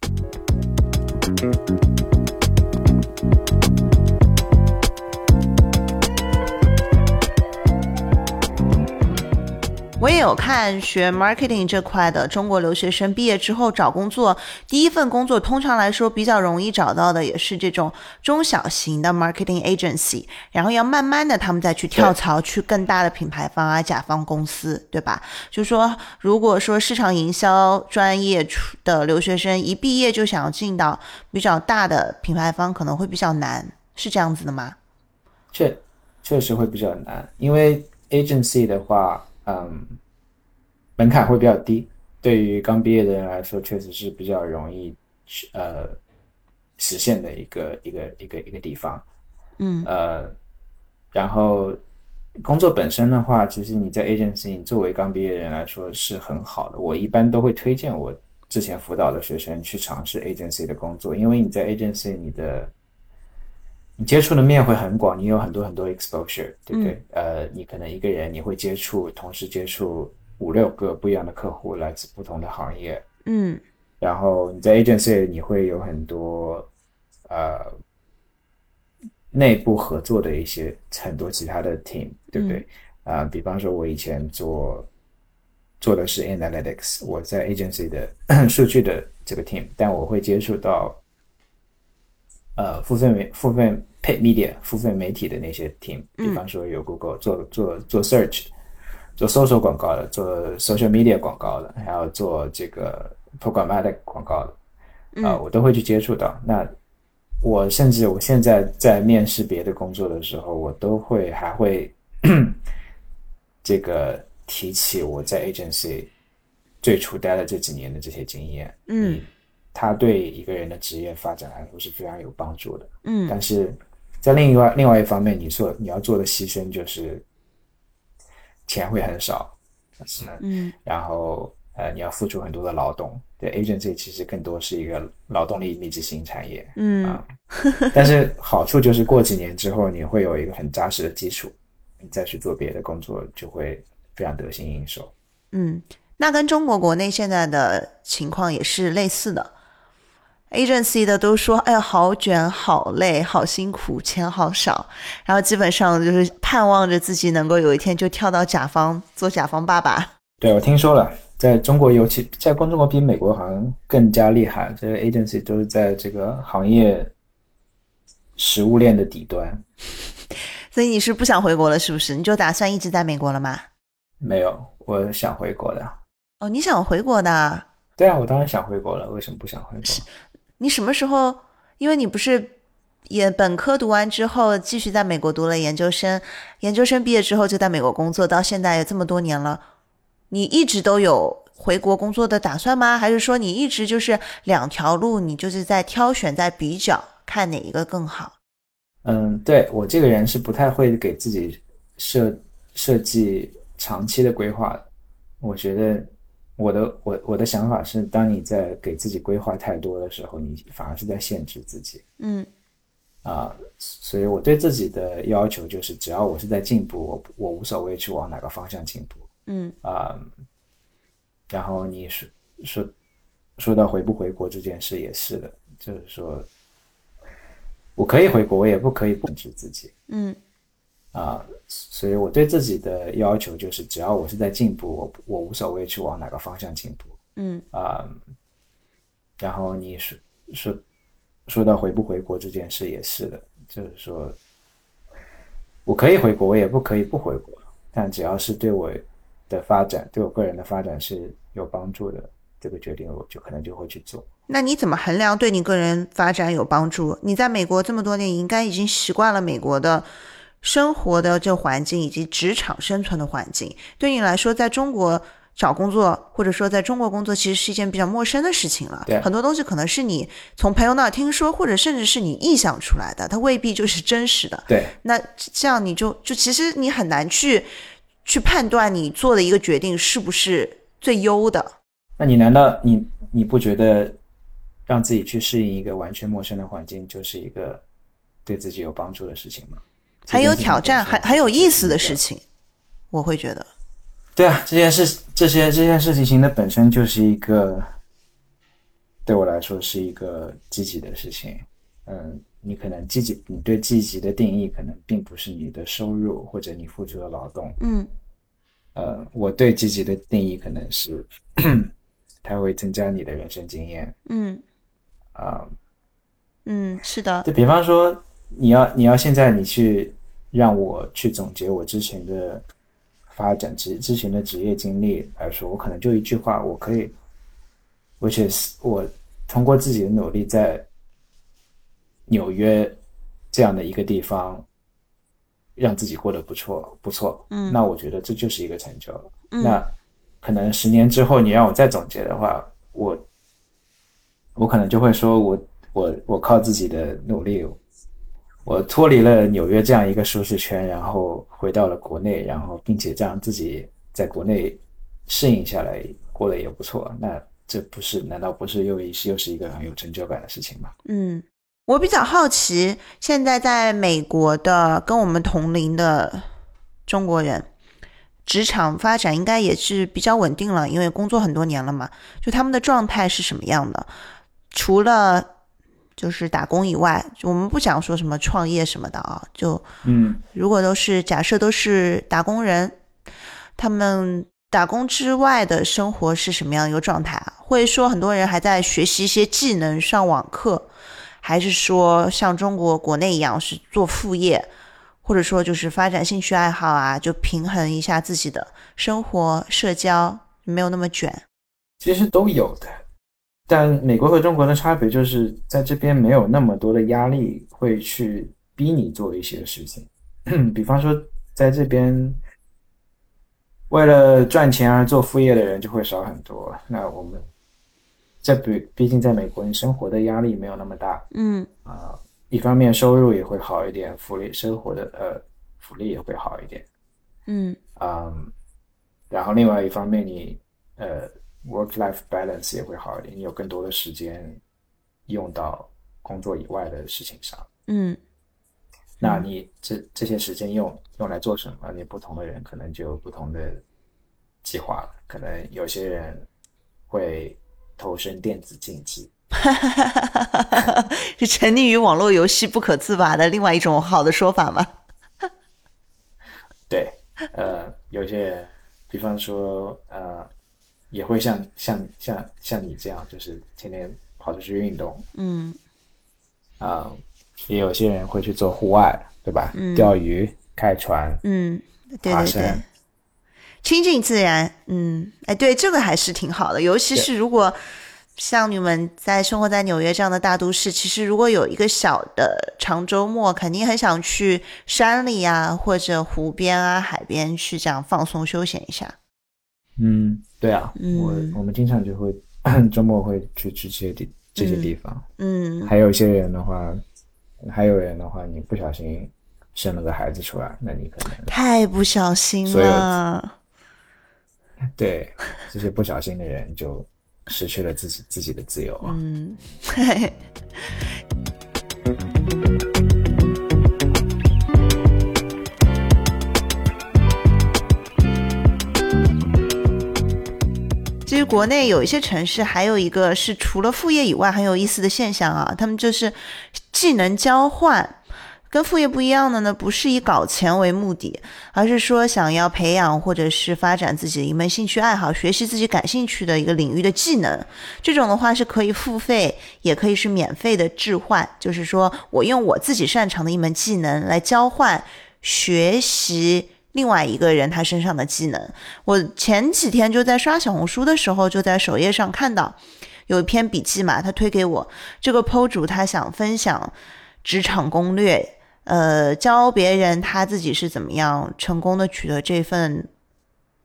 我也有看学 marketing 这块的中国留学生毕业之后找工作，第一份工作通常来说比较容易找到的也是这种中小型的 marketing agency，然后要慢慢的他们再去跳槽去更大的品牌方啊、甲方公司，对吧？就说如果说市场营销专业出的留学生一毕业就想要进到比较大的品牌方，可能会比较难，是这样子的吗？确确实会比较难，因为 agency 的话，嗯，门槛会比较低，对于刚毕业的人来说，确实是比较容易去呃实现的一个一个一个一个地方。嗯呃，然后工作本身的话，其实你在 agency，你作为刚毕业的人来说是很好的。我一般都会推荐我之前辅导的学生去尝试 agency 的工作，因为你在 agency 你的你接触的面会很广，你有很多很多 exposure，对不对？呃，你可能一个人你会接触，同时接触五六个不一样的客户，来自不同的行业。嗯然后你在 agency 你会有很多呃内部合作的一些很多其他的 team，对不对？啊、比方说我以前做做的是 analytics，我在 agency 的 [coughs] 数据的这个 team，但我会接触到呃付费媒付费 paid media 付费媒体的那些 team，比方说有 Google 做做做 search。做搜索广告的，做 social media 广告的，还有做这个 programmatic 广告的，啊、我都会去接触到。那我甚至我现在在面试别的工作的时候，我都会还会这个提起我在 agency 最初待的这几年的这些经验。嗯，它对一个人的职业发展来说是非常有帮助的。嗯但是在另外另外一方面，你做你要做的牺牲就是钱会很少，是嗯然后呃你要付出很多的劳动。对 agency 其实更多是一个劳动力密集型产业，嗯啊，但是好处就是过几年之后你会有一个很扎实的基础，你再去做别的工作就会非常得心应手。嗯，那跟中国国内现在的情况也是类似的。Agency 的都说，哎呀，好卷、好累、好辛苦，钱好少，然后基本上就是盼望着自己能够有一天就跳到甲方做甲方爸爸。对，我听说了，在中国，尤其在中国比美国好像更加厉害。这个 agency 都是在这个行业食物链的底端。所以你是不想回国了，是不是？你就打算一直在美国了吗？没有，我想回国的。哦，你想回国的？对啊，我当然想回国了，为什么不想回国？你什么时候？因为你不是也本科读完之后，继续在美国读了研究生，研究生毕业之后就在美国工作，到现在也这么多年了，你一直都有回国工作的打算吗？还是说你一直就是两条路，你就是在挑选，在比较，看哪一个更好？嗯，对我这个人是不太会给自己设设计长期的规划的。我觉得我的我我的想法是，当你在给自己规划太多的时候，你反而是在限制自己。嗯啊、所以我对自己的要求就是，只要我是在进步，我我无所谓去往哪个方向进步嗯啊、然后你说说说到回不回国这件事也是的，就是说，我可以回国，我也不可以控制自己嗯啊、所以我对自己的要求就是，只要我是在进步，我我无所谓去往哪个方向进步嗯啊、然后你说说说到回不回国这件事也是的，就是说，我可以回国，我也不可以不回国，但只要是对我的发展，对我个人的发展是有帮助的，这个决定我就可能就会去做。那你怎么衡量对你个人发展有帮助？你在美国这么多年，应该已经习惯了美国的生活的这环境以及职场生存的环境。对你来说，在中国找工作或者说在中国工作，其实是一件比较陌生的事情了。对，很多东西可能是你从朋友那听说，或者甚至是你臆想出来的，它未必就是真实的。对，那这样你就就其实你很难去去判断你做的一个决定是不是最优的。那你难道你你不觉得？让自己去适应一个完全陌生的环境，就是一个对自己有帮助的事情吗？很有挑战，很很有意思的事情，我会觉得。对啊，这件事，这些这件事情的本身就是一个，对我来说是一个积极的事情。嗯，你可能积极，你对积极的定义可能并不是你的收入或者你付出的劳动。嗯。呃，我对积极的定义可能是，[clears throat] 它会增加你的人生经验。嗯。啊，嗯，是的。就比方说，你要你要现在你去让我去总结我之前的发展之之前的职业经历来说，我可能就一句话，我可以，which is 我通过自己的努力在纽约这样的一个地方，让自己过得不错不错。嗯，那我觉得这就是一个成就。那可能十年之后你让我再总结的话，我。我可能就会说，我我我靠自己的努力，我脱离了纽约这样一个舒适圈，然后回到了国内，然后并且这样自己在国内适应下来，过得也不错。那这不是难道不是又一又是一个很有成就感的事情吗？嗯，我比较好奇，现在在美国的跟我们同龄的中国人，职场发展应该也是比较稳定了，因为工作很多年了嘛，就他们的状态是什么样的？除了就是打工以外，我们不想说什么创业什么的啊，就嗯，如果都是假设都是打工人，他们打工之外的生活是什么样一个状态啊？会说很多人还在学习一些技能，上网课，还是说像中国国内一样是做副业，或者说就是发展兴趣爱好啊，就平衡一下自己的生活社交，没有那么卷。其实都有的。但美国和中国的差别就是，在这边没有那么多的压力会去逼你做一些事情。[clears throat] 比方说，在这边为了赚钱而做副业的人就会少很多。那我们这比毕竟在美国，你生活的压力没有那么大。嗯啊，一方面收入也会好一点，福利生活的呃福利也会好一点。嗯啊，然后另外一方面你呃。Work-life balance 也会好一点，你有更多的时间用到工作以外的事情上。嗯，那你这这些时间用用来做什么？你不同的人可能就有不同的计划了。可能有些人会投身电子竞技，[laughs] 是沉溺于网络游戏不可自拔的另外一种好的说法吗？对，呃，有些人，比方说，呃。也会像像像像你这样，就是天天跑出去运动。嗯，啊，也有些人会去做户外，对吧？嗯，钓鱼、开船。嗯，对对对，亲近自然。嗯，哎，对，这个还是挺好的。尤其是如果像你们在生活在纽约这样的大都市，其实如果有一个小的长周末，肯定很想去山里啊，或者湖边啊、海边去这样放松休闲一下。嗯，对啊，我我们经常就会 [coughs] 周末会去去这些地这些地方。嗯，还有一些人的话，还有人的话，你不小心生了个孩子出来，那你可能太不小心了。[laughs] 对，这些不小心的人就失去了自己自己的自由啊。嗯。其 [laughs] 国内有一些城市，还有一个是除了副业以外很有意思的现象啊，他们就是技能交换，跟副业不一样的呢，不是以搞钱为目的，而是说想要培养或者是发展自己的一门兴趣爱好，学习自己感兴趣的一个领域的技能。这种的话是可以付费，也可以是免费的置换，就是说我用我自己擅长的一门技能来交换学习另外一个人他身上的技能。我前几天就在刷小红书的时候，就在首页上看到有一篇笔记嘛，他推给我这个 PO 主，他想分享职场攻略，呃，教别人他自己是怎么样成功的取得这份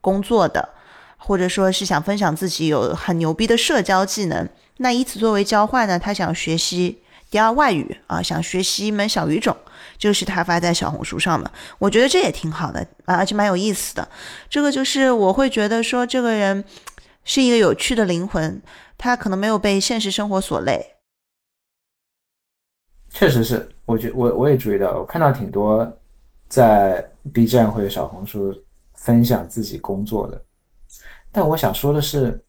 工作的，或者说是想分享自己有很牛逼的社交技能。那以此作为交换呢，他想学习第二外语啊，想学习一门小语种。就是他发在小红书上的，我觉得这也挺好的啊，而且蛮有意思的。这个就是我会觉得说，这个人是一个有趣的灵魂，他可能没有被现实生活所累。确实是，我觉我我也注意到，我看到挺多在 B 站或者小红书分享自己工作的，但我想说的是，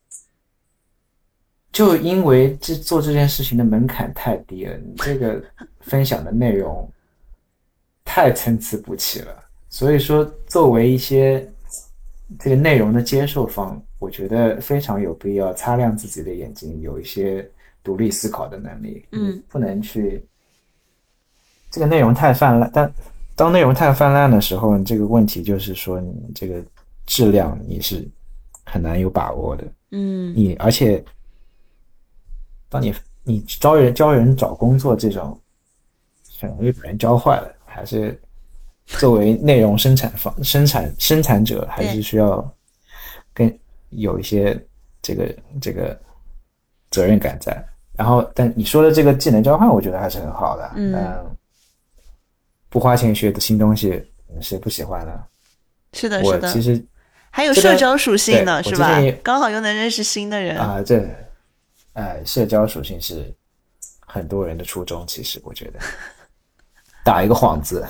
就因为这做这件事情的门槛太低了，你这个分享的内容。太参差不齐了，所以说作为一些这个内容的接受方，我觉得非常有必要擦亮自己的眼睛，有一些独立思考的能力。嗯，不能去这个内容太泛滥，但当内容太泛滥的时候，这个问题就是说你这个质量你是很难有把握的。嗯，你而且当你你招人教人找工作这种，很容易把人教坏了。还是作为内容生产方、生产生产者，还是需要跟有一些这个这个责任感在。然后，但你说的这个技能交换，我觉得还是很好的。嗯，不花钱学的新东西，谁不喜欢呢？是的，是的。其实还有社交属性呢，是吧？刚好又能认识新的人啊。这，哎，社交属性是很多人的初衷。其实，我觉得。[laughs] 打一个幌子，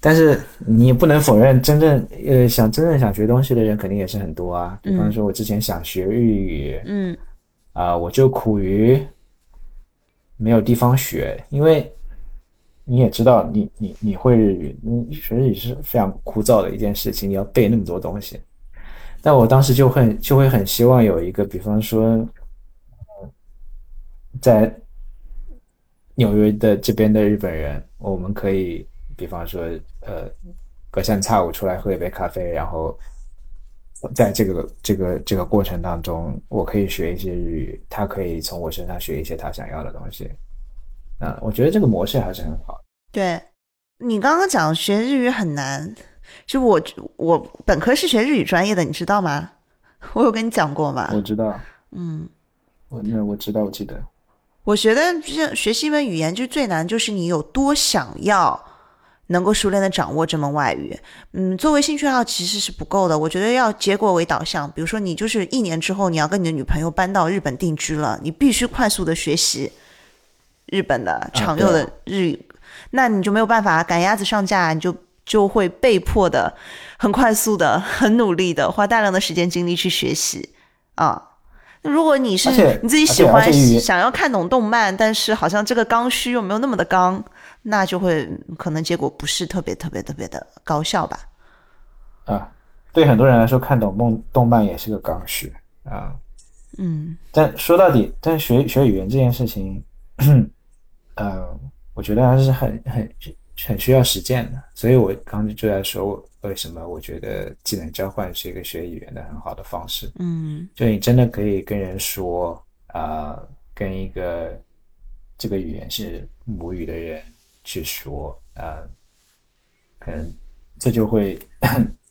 但是你也不能否认，真正呃想真正想学东西的人肯定也是很多啊。比方说，我之前想学日语，嗯，啊，我就苦于没有地方学，因为你也知道，你你你会日语，你学日语是非常枯燥的一件事情，你要背那么多东西。但我当时就会就会很希望有一个，比方说，在。纽约的这边的日本人，我们可以，比方说，呃，隔三差五出来喝一杯咖啡，然后在这个这个这个过程当中，我可以学一些日语，他可以从我身上学一些他想要的东西。啊，我觉得这个模式还是很好。对，你刚刚讲学日语很难，就我我本科是学日语专业的，你知道吗？我有跟你讲过吗？我知道。嗯，我那我知道，我记得。我觉得，像学习一门语言，就最难就是你有多想要能够熟练的掌握这门外语。嗯，作为兴趣爱好其实是不够的。我觉得要结果为导向。比如说，你就是一年之后你要跟你的女朋友搬到日本定居了，你必须快速的学习日本的常用的日语，那你就没有办法赶鸭子上架，你就就会被迫的很快速的、很努力的花大量的时间精力去学习啊。如果你是你自己喜欢想要看懂动漫，但是好像这个刚需又没有那么的刚，那就会可能结果不是特别特别特别的高效吧。啊，对很多人来说，看懂梦动漫也是个刚需啊。嗯，但说到底，但学学语言这件事情，嗯，[clears throat] 我觉得还是很很很需要实践的。所以我刚才就在说。为什么我觉得技能交换是一个学语言的很好的方式？嗯，就你真的可以跟人说，啊，跟一个这个语言是母语的人去说，啊，可能这就会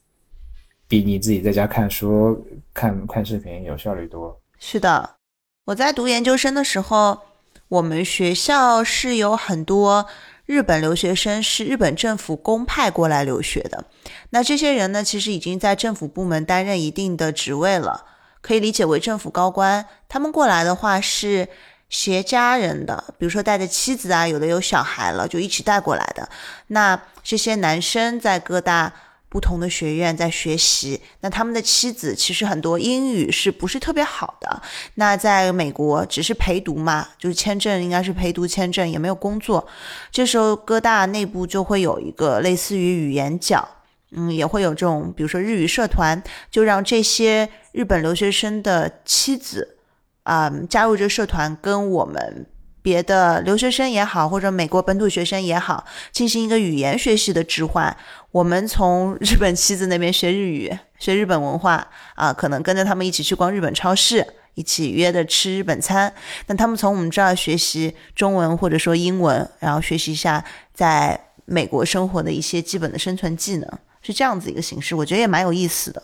[clears throat] 比你自己在家看书、看看视频有效率多。是的，我在读研究生的时候，我们学校是有很多。日本留学生是日本政府公派过来留学的，那这些人呢，其实已经在政府部门担任一定的职位了，可以理解为政府高官。他们过来的话是携家人的，比如说带着妻子啊，有的有小孩了，就一起带过来的。那这些男生在各大。不同的学院在学习，那他们的妻子其实很多英语是不是特别好的？那在美国只是陪读嘛，就是签证应该是陪读签证，也没有工作。这时候哥大内部就会有一个类似于语言角，嗯，也会有这种，比如说日语社团，就让这些日本留学生的妻子啊加入这个社团，跟我们别的留学生也好，或者美国本土学生也好，进行一个语言学习的置换。我们从日本妻子那边学日语，[laughs] 学日本文化啊，可能跟着他们一起去逛日本超市，一起约着吃日本餐。那他们从我们这儿学习中文或者说英文，然后学习一下在美国生活的一些基本的生存技能，是这样子一个形式，我觉得也蛮有意思的。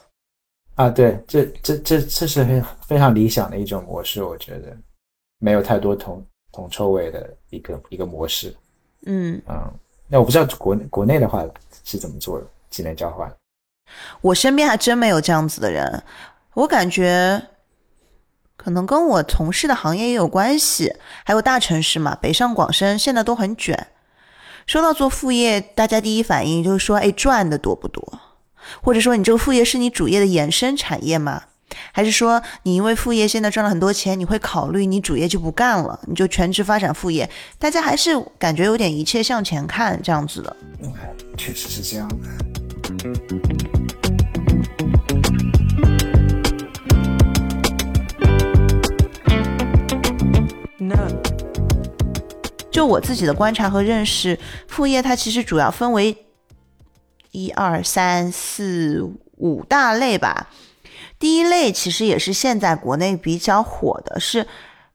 啊，对，这这这这是非非常理想的一种模式，我觉得没有太多铜铜臭味的一个一个模式。嗯嗯，那我不知道国国内的话是怎么做的技能交换。我身边还真没有这样子的人，我感觉可能跟我从事的行业也有关系，还有大城市嘛，北上广深现在都很卷。说到做副业，大家第一反应就是说，哎，赚的多不多？或者说你这个副业是你主业的衍生产业吗？还是说你因为副业现在赚了很多钱，你会考虑你主业就不干了，你就全职发展副业？大家还是感觉有点一切向前看这样子的。确实是这样的。就我自己的观察和认识，副业它其实主要分为。一二三四五大类吧。第一类其实也是现在国内比较火的，是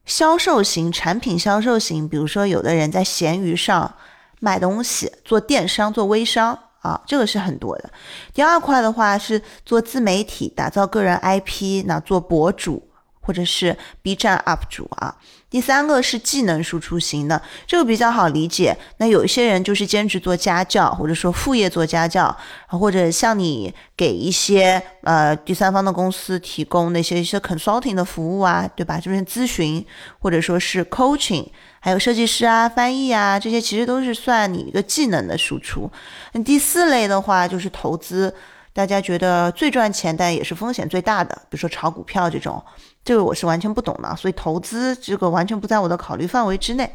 销售型产品销售型。比如说，有的人在闲鱼上卖东西，做电商、做微商啊，这个是很多的。第二块的话是做自媒体，打造个人 IP，那做博主或者是 B 站 UP 主啊。第三个是技能输出型的，这个比较好理解。那有一些人就是兼职做家教，或者说副业做家教，或者像你给一些呃第三方的公司提供那些一些 consulting 的服务啊，对吧？就是咨询或者说是 coaching，还有设计师啊、翻译啊，这些其实都是算你一个技能的输出。那第四类的话就是投资。大家觉得最赚钱，但也是风险最大的，比如说炒股票这种，这个我是完全不懂的，所以投资这个完全不在我的考虑范围之内。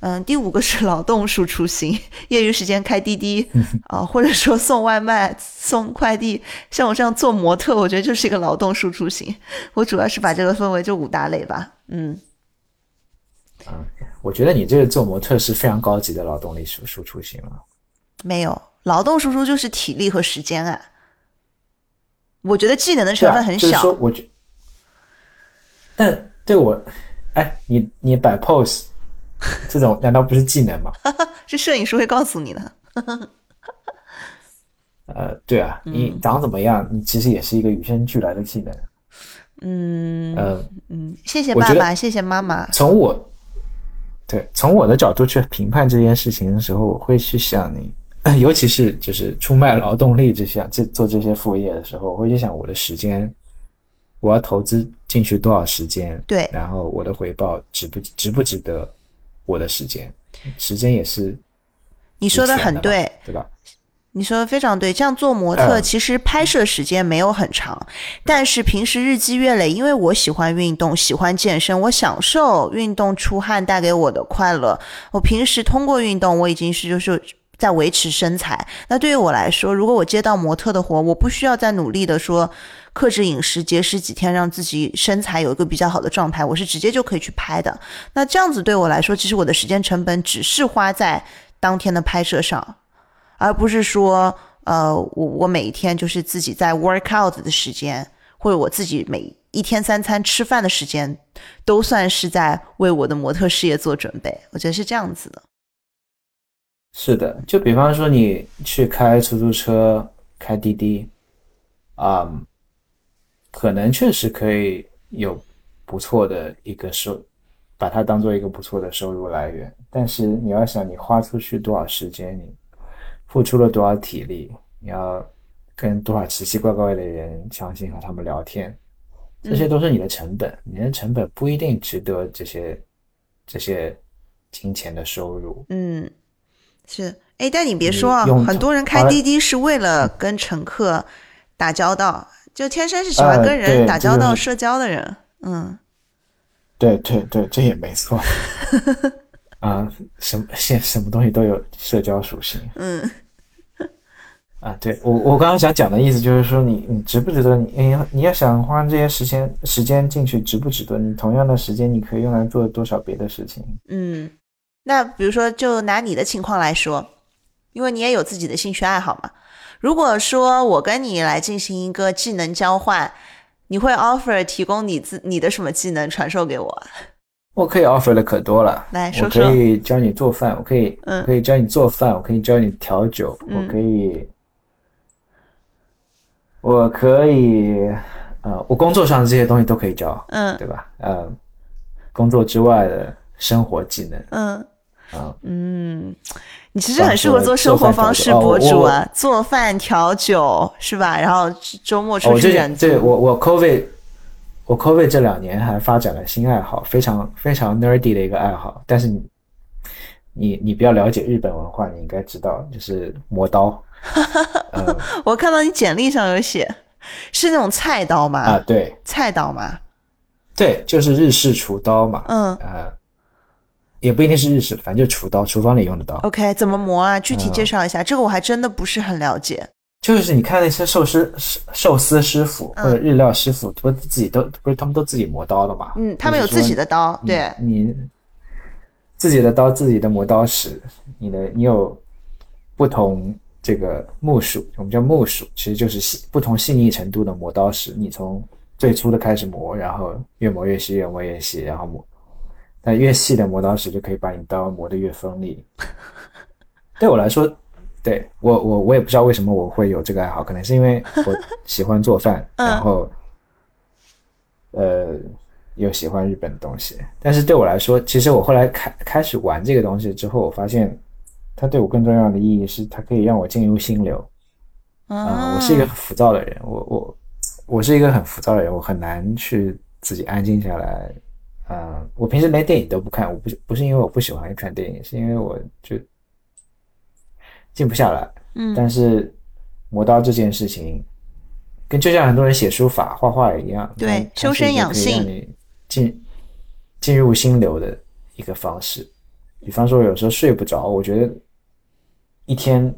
嗯，第五个是劳动输出型，业余时间开滴滴啊，或者说送外卖、送快递，像我这样做模特，我觉得就是一个劳动输出型。我主要是把这个分为这五大类吧。嗯，嗯，我觉得你这个做模特是非常高级的劳动力输输出型了。没有，劳动输出就是体力和时间啊。我觉得技能的成分很小。就是说，我觉，但对我，哎，你你摆 pose [laughs] 这种难道不是技能吗？[laughs] 是摄影师会告诉你的。[laughs] 呃，对啊，你长怎么样，你其实也是一个与生俱来的技能。嗯嗯嗯，谢谢爸爸，谢谢妈妈。从我对从我的角度去评判这件事情的时候，我会去想你。尤其是就是出卖劳动力这些，这做这些副业的时候，我会去想我的时间，我要投资进去多少时间？对，然后我的回报值不值不值得我的时间？时间也是，你说的很对，对吧？你说的非常对。这样做模特，其实拍摄时间没有很长，但是平时日积月累，因为我喜欢运动，喜欢健身，我享受运动出汗带给我的快乐。我平时通过运动，我已经是就是。在维持身材。那对于我来说，如果我接到模特的活，我不需要再努力的说克制饮食、节食几天，让自己身材有一个比较好的状态，我是直接就可以去拍的。那这样子对我来说，其实我的时间成本只是花在当天的拍摄上，而不是说，呃，我我每一天就是自己在 work out 的时间，或者我自己每一天三餐吃饭的时间，都算是在为我的模特事业做准备。我觉得是这样子的。是的，就比方说你去开出租车、开滴滴，啊，可能确实可以有不错的一个收，把它当做一个不错的收入来源。但是你要想，你花出去多少时间，你付出了多少体力，你要跟多少奇奇怪怪的人相信和他们聊天，这些都是你的成本。你的成本不一定值得这些这些金钱的收入。嗯。是，哎，但你别说啊，很多人开滴滴是为了跟乘客打交道，就天生是喜欢跟人打交道、社交的人。嗯，[laughs] 对对对，这也没错。[laughs] 啊，什么现什么东西都有社交属性。嗯，[laughs] 啊，对我我刚刚想讲的意思就是说你你值不值得你你要你要想花这些时间时间进去值不值得？你同样的时间你可以用来做多少别的事情？嗯，那比如说就拿你的情况来说，因为你也有自己的兴趣爱好嘛。如果说我跟你来进行一个技能交换，你会 offer 提供你自你的什么技能传授给我？我可以 offer 的可多了，来说说。我可以教你做饭，我可以，嗯可以教你做饭，我可以教你调酒，嗯我可以，我可以，呃，我工作上的这些东西都可以教，嗯对吧？呃，工作之外的生活技能，嗯啊、嗯，你其实很适合做生活方式博主啊，做饭调酒是吧？然后周末出去对我我 COVID 我 COVID 这两年还发展了新爱好，非常非常 nerdy 的一个爱好。但是你你你比较了解日本文化，你应该知道，就是磨刀。呃 [laughs] 我看到你简历上有写，是那种菜刀吗？啊，对菜刀吗？对，就是日式厨刀嘛。嗯呃，也不一定是日式，反正就厨刀，厨房里用的刀。，OK，怎么磨啊？具体嗯介绍一下，这个我还真的不是很了解。就是你看那些寿司寿司师傅或者日料师傅，不是自己都不是他们都自己磨刀的嘛？嗯，他们有自己的刀，对，你你自己的刀，自己的磨刀石，你的你有不同这个木属，我们叫木属，其实就是细不同细腻程度的磨刀石。你从最粗的开始磨，然后越磨越细，越磨越细，然后磨，但越细的磨刀石就可以把你刀磨得越锋利。对我来说，对我我我也不知道为什么我会有这个爱好，可能是因为我喜欢做饭，[laughs] 嗯然后呃又喜欢日本的东西。但是对我来说，其实我后来开开始玩这个东西之后，我发现它对我更重要的意义是，它可以让我进入心流。啊、啊，我是一个很浮躁的人，我我我是一个很浮躁的人，我很难去自己安静下来。嗯、我平时连电影都不看，我不是不是因为我不喜欢看电影，是因为我就静不下来。嗯但是磨刀这件事情，跟就像很多人写书法、画画一样，对修身是一个可以养性让你进进入心流的一个方式。比方说，有时候睡不着，我觉得一天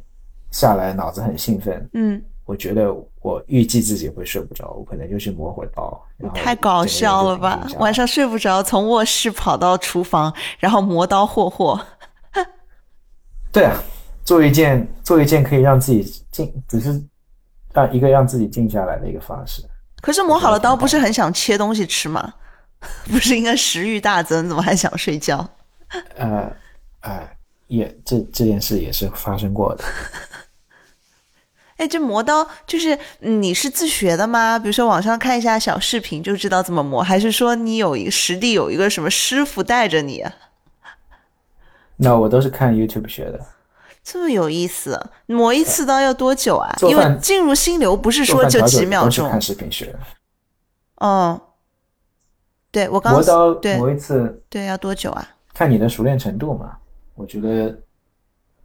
下来脑子很兴奋，嗯，我觉得我预计自己会睡不着，我可能就去磨会刀。太搞笑了吧！晚上睡不着，从卧室跑到厨房，然后磨刀霍霍。对啊，做一件做一件可以让自己静，只是让一个让自己静下来的一个方式。可是磨好了刀，不是很想切东西吃吗？[laughs] 不是应该食欲大增，怎么还想睡觉？呃，呃，也这这件事也是发生过的。哎，这磨刀就是嗯你是自学的吗？比如说网上看一下小视频就知道怎么磨，还是说你有一个实地有一个什么师傅带着你？那我都是看 YouTube 学的。这么有意思，磨一次刀要多久啊？因为进入心流不是说就几秒钟看。视频学的。嗯，对我刚磨刀对磨一次，对要多久啊？看你的熟练程度嘛。我觉得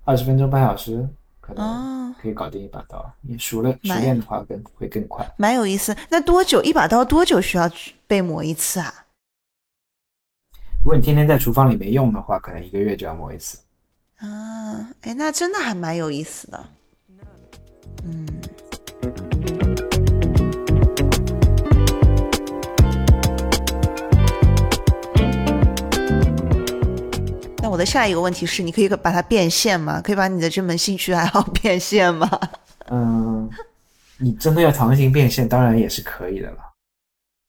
二十分钟半小时可能哦，可以搞定一把刀。你熟了熟练的话更会更快。蛮有意思。那多久一把刀多久需要去被磨一次啊？如果你天天在厨房里面用的话，可能一个月就要磨一次。啊，哎，那真的还蛮有意思的。嗯。我的下一个问题是，你可以把它变现吗？可以把你的这门兴趣爱好变现吗？嗯，你真的要强行变现，当然也是可以的了。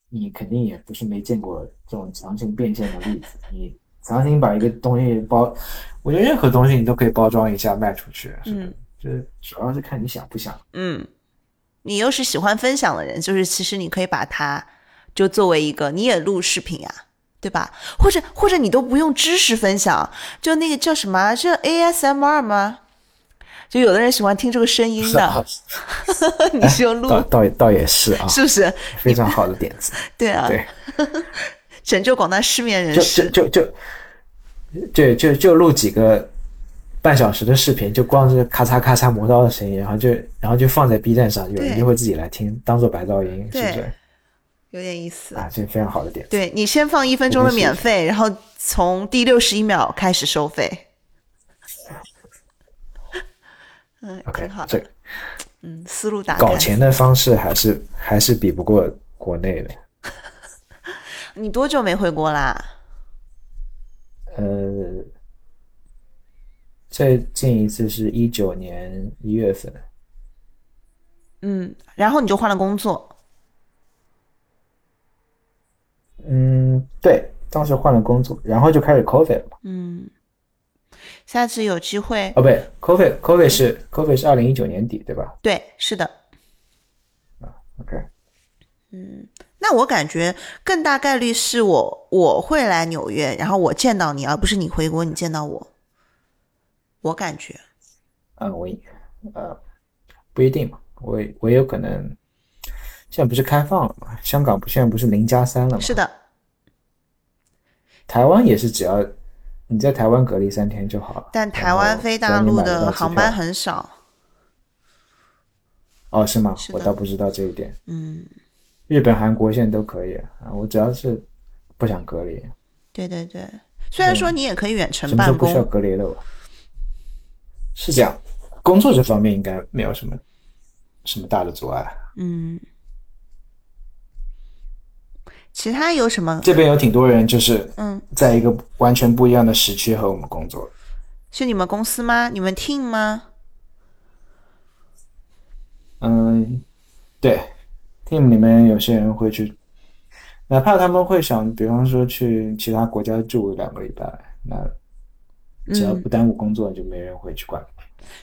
你肯定也不是没见过这种强行变现的例子。你强行把一个东西包，我觉得任何东西你都可以包装一下卖出去，是就是主要是看你想不想。嗯，你又是喜欢分享的人，就是其实你可以把它就作为一个，你也录视频啊，对吧？或者或者你都不用知识分享，就那个叫什么啊，是 ASMR 吗？就有的人喜欢听这个声音的，[laughs] 你就录，倒倒倒也是啊，是不是？非常好的点子。[laughs] 对啊，对，[laughs] 拯救广大失眠人士。就就就就就就录几个半小时的视频，就光是咔嚓咔嚓磨刀的声音，然后就然后就放在 B 站上，有人就会自己来听，当做白噪音，是不是对？有点意思。啊，这是非常好的点。对你先放一分钟的免费，然后从第六十一秒开始收费。嗯，OK，挺好的这。嗯，思路打开。搞钱的方式还是还是比不过国内的。[laughs] 你多久没回国啦？呃，最近一次是一九年一月份。嗯，然后你就换了工作。嗯，对，当时换了工作，然后就开始 COVID 了。嗯，下次有机会哦，不对，COVID，COVID 是 COVID 是二零一九年底，对吧？对，是的。啊，OK。嗯，那我感觉更大概率是我我会来纽约，然后我见到你，而不是你回国你见到我。我感觉。啊，我呃不一定嘛，我我有可能现在不是开放了吗？香港不现在不是零加三了吗？是的。台湾也是，只要你在台湾隔离三天就好了。但台湾飞大陆的航班很少。哦，是吗？是我倒不知道这一点。嗯。日本、韩国现在都可以啊，我只要是不想隔离。对对对，虽然说你也可以远程办公，不需要隔离了。是这样，工作这方面应该没有什么什么大的阻碍。嗯，其他有什么？这边有挺多人，就是嗯，在一个完全不一样的时区和我们工作。是你们公司吗？你们 team 吗？嗯，对。team 里面有些人会去，哪怕他们会想，比方说去其他国家住两个礼拜，那只要不耽误工作，就没人会去管。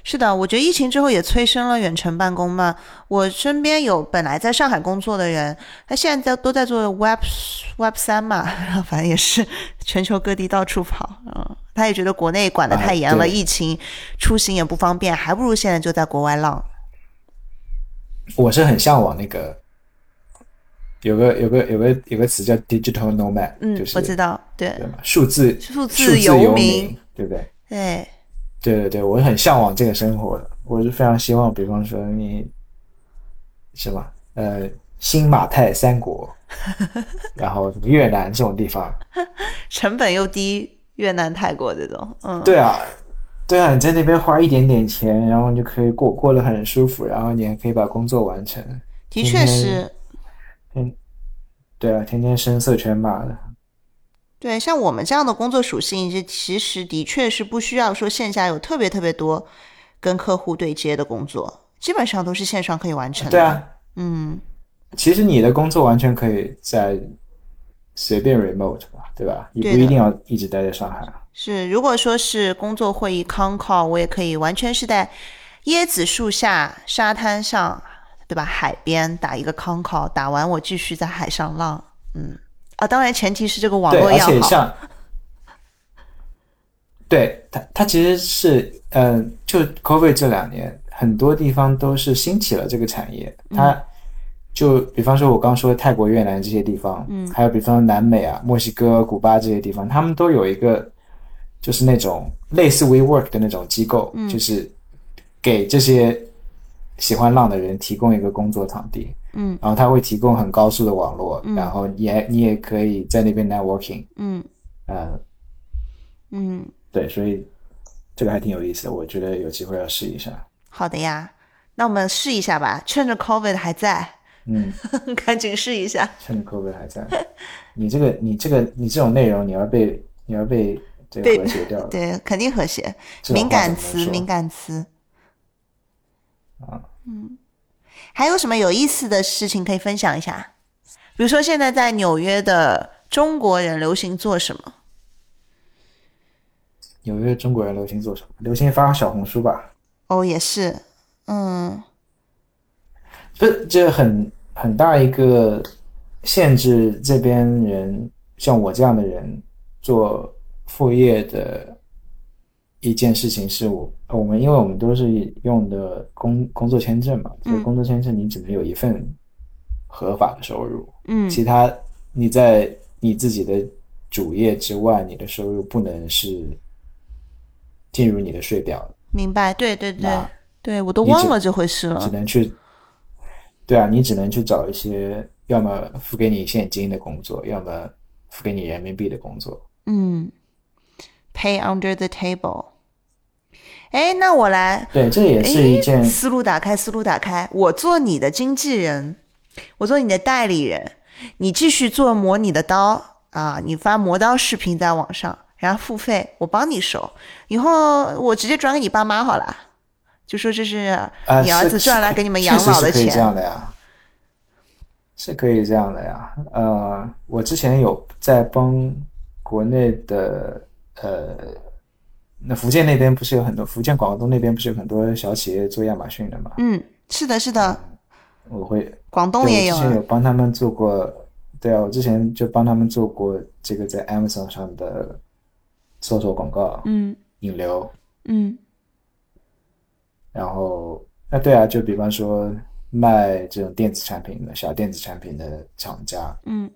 是的，我觉得疫情之后也催生了远程办公嘛。我身边有本来在上海工作的人，他现在在都在做 Web Web 三嘛，[laughs] 然后反正也是全球各地到处跑。嗯，他也觉得国内管的太严了，疫情出行也不方便，还不如现在就在国外浪。我是很向往那个。有个有个有个有个词叫 digital nomad，嗯，就是我知道，对，对，数字数字游民，对不对？对，对对对，我很向往这个生活的，我是非常希望，比方说你，什么？呃，新马泰三国，[laughs] 然后越南这种地方，成本又低，越南、泰国这种，嗯，对啊，对啊，你在那边花一点点钱，然后你就可以过过得很舒服，然后你还可以把工作完成，的确是。嗯，对啊，天天声色犬马的。对，像我们这样的工作属性，这其实的确是不需要说线下有特别特别多跟客户对接的工作，基本上都是线上可以完成的。对啊，嗯，其实你的工作完全可以在随便 remote 吧，对吧？你不一定要一直待在上海。是，如果说是工作会议 con call，我也可以完全是在椰子树下沙滩上。对吧？海边打一个 con call，打完我继续在海上浪。嗯，啊，当然前提是这个网络要好。而且像，对它，它其实是，嗯，就 COVID 这两年，很多地方都是兴起了这个产业。它就比方说，我刚说的泰国、越南这些地方，嗯，还有比方南美啊、墨西哥、古巴这些地方，他们都有一个，就是那种类似 WeWork 的那种机构，就是给这些。喜欢浪的人提供一个工作场地，嗯，然后它会提供很高速的网络，然后也你也可以在那边 networking，嗯，呃，嗯，对，所以这个还挺有意思的，我觉得有机会要试一下。好的呀，那我们试一下吧，趁着 COVID 还在，嗯，[laughs] 赶紧试一下，趁着 COVID 还在。你这个你这个你这种内容你要被你要被这个和谐掉了，[laughs] 对，肯定和谐，敏感词，敏感词，啊。嗯，还有什么有意思的事情可以分享一下？比如说，现在在纽约的中国人流行做什么？纽约中国人流行做什么？流行发小红书吧。哦，也是，嗯，这这很很大一个限制，这边人像我这样的人做副业的。一件事情是我我们，因为我们都是用的工工作签证嘛，所以工作签证你只能有一份合法的收入，嗯，其他你在你自己的主业之外，你的收入不能是进入你的税表。明白，对对对，对我都忘了这回事了。只能去，对啊，你只能去找一些要么付给你现金的工作，要么付给你人民币的工作。嗯，pay under the table。哎，那我来，对，这也是一件思路打开，思路打开。我做你的经纪人，我做你的代理人，你继续做磨你的刀啊，你发磨刀视频在网上，然后付费，我帮你收，以后我直接转给你爸妈好了，就说这是你儿子赚来给你们养老的钱。是这样的呀，是可以这样的呀。呃，我之前有在帮国内的呃。那福建那边不是有很多，福建广东那边不是有很多小企业做亚马逊的吗？嗯，是的，是的。我会。广东也有。之前有帮他们做过，对啊，我之前就帮他们做过这个在 Amazon 上的搜索广告，嗯，引流，嗯。然后，那对啊，就比方说卖这种电子产品的小电子产品的厂家，嗯，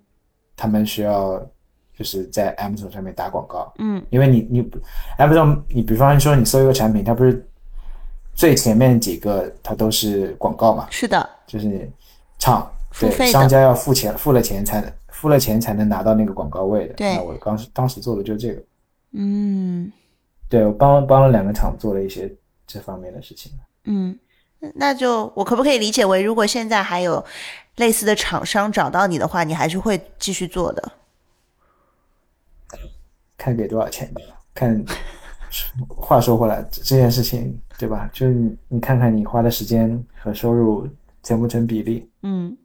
他们需要。就是在 Amazon 上面打广告，嗯，因为你你 Amazon，你比方说你搜一个产品，它不是最前面几个它都是广告嘛？是的，就是厂对商家要付钱，付了钱才能付了钱才能拿到那个广告位的。对，那我当时当时做的就是这个，嗯，对我帮帮了两个厂做了一些这方面的事情。嗯，那就我可不可以理解为，如果现在还有类似的厂商找到你的话，你还是会继续做的？看给多少钱吧。看，话说回来，这件事情对吧？就是你你看看你花的时间和收入成不成比例？嗯。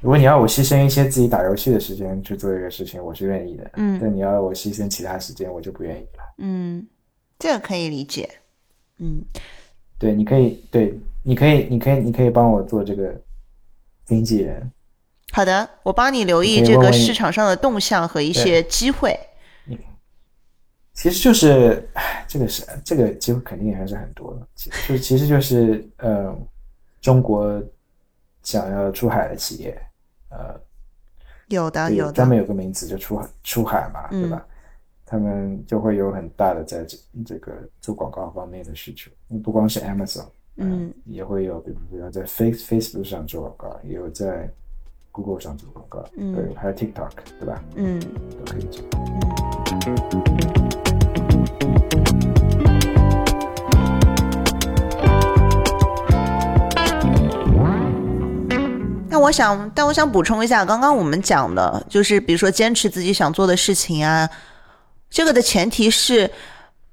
如果你要我牺牲一些自己打游戏的时间去做这个事情，我是愿意的。嗯。但你要我牺牲其他时间，我就不愿意了。嗯，这个可以理解。嗯。对，你可以，对，你可以，你可以，你可以帮我做这个经纪人。好的，我帮你留意这个市场上的动向和一些机会。其实就是，这个是这个机会肯定还是很多的。就其实就是，呃，中国想要出海的企业，呃，有的有的，专门有个名词就出出海嘛，对吧？他们就会有很大的在这这个做广告方面的需求。不光是 Amazon，嗯，也会有，比如比如在 Face Facebook 上做广告，也有在。Google 上做广告，对，还有 TikTok，对吧？嗯，都可以做。那我想，但我想补充一下，刚刚我们讲的，就是比如说坚持自己想做的事情啊，这个的前提是，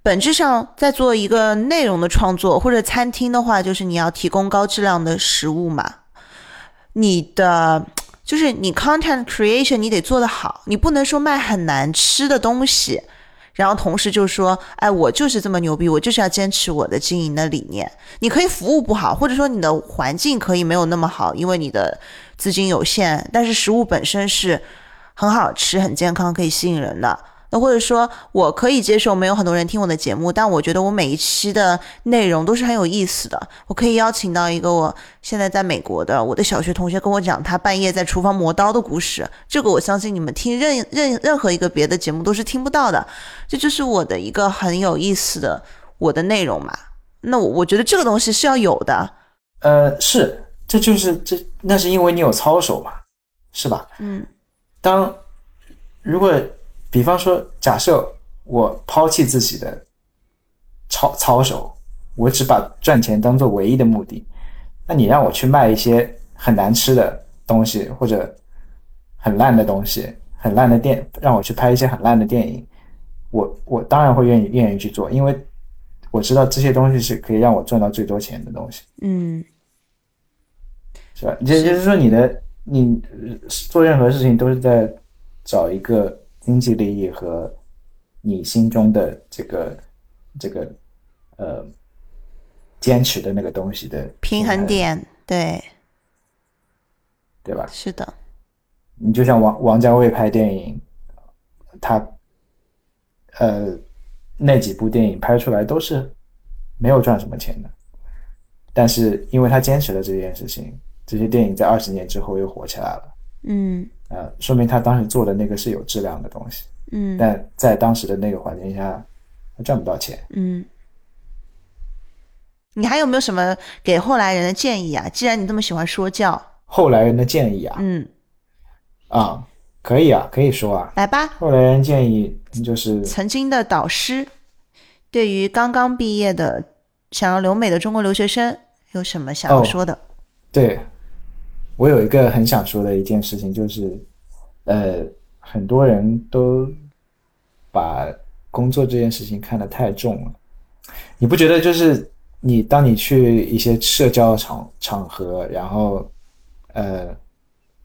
本质上在做一个内容的创作或者餐厅的话，就是你要提供高质量的食物嘛，你的。就是你 content creation 你得做得好，你不能说卖很难吃的东西，然后同时就说，哎，我就是这么牛逼，我就是要坚持我的经营的理念。你可以服务不好，或者说你的环境可以没有那么好，因为你的资金有限，但是食物本身是很好吃、很健康、可以吸引人的。那或者说，我可以接受没有很多人听我的节目，但我觉得我每一期的内容都是很有意思的。我可以邀请到一个我现在在美国的我的小学同学跟我讲他半夜在厨房磨刀的故事，这个我相信你们听任任任何一个别的节目都是听不到的。这就是我的一个很有意思的我的内容嘛。那我我觉得这个东西是要有的。呃，是，这就是这那是因为你有操守嘛，是吧？嗯。当如果。比方说，假设我抛弃自己的操操守，我只把赚钱当做唯一的目的，那你让我去卖一些很难吃的东西，或者很烂的东西，很烂的电，让我去拍一些很烂的电影，我我当然会愿意愿意去做，因为我知道这些东西是可以让我赚到最多钱的东西。嗯，是吧？也就是说，你的你做任何事情都是在找一个。经济利益和你心中的这个这个呃坚持的那个东西的平衡点，对对吧？是的。你就像王王家卫拍电影，他呃那几部电影拍出来都是没有赚什么钱的，但是因为他坚持了这件事情，这些电影在二十年之后又火起来了。嗯。呃，说明他当时做的那个是有质量的东西，嗯，但在当时的那个环境下，他赚不到钱，嗯。你还有没有什么给后来人的建议啊？既然你这么喜欢说教，后来人的建议啊，嗯，啊，可以啊，可以说啊，来吧。后来人建议就是曾经的导师，对于刚刚毕业的想要留美的中国留学生，有什么想要说的？对，我有一个很想说的一件事情，就是，呃，很多人都把工作这件事情看得太重了。你不觉得就是你当你去一些社交场场合，然后，呃，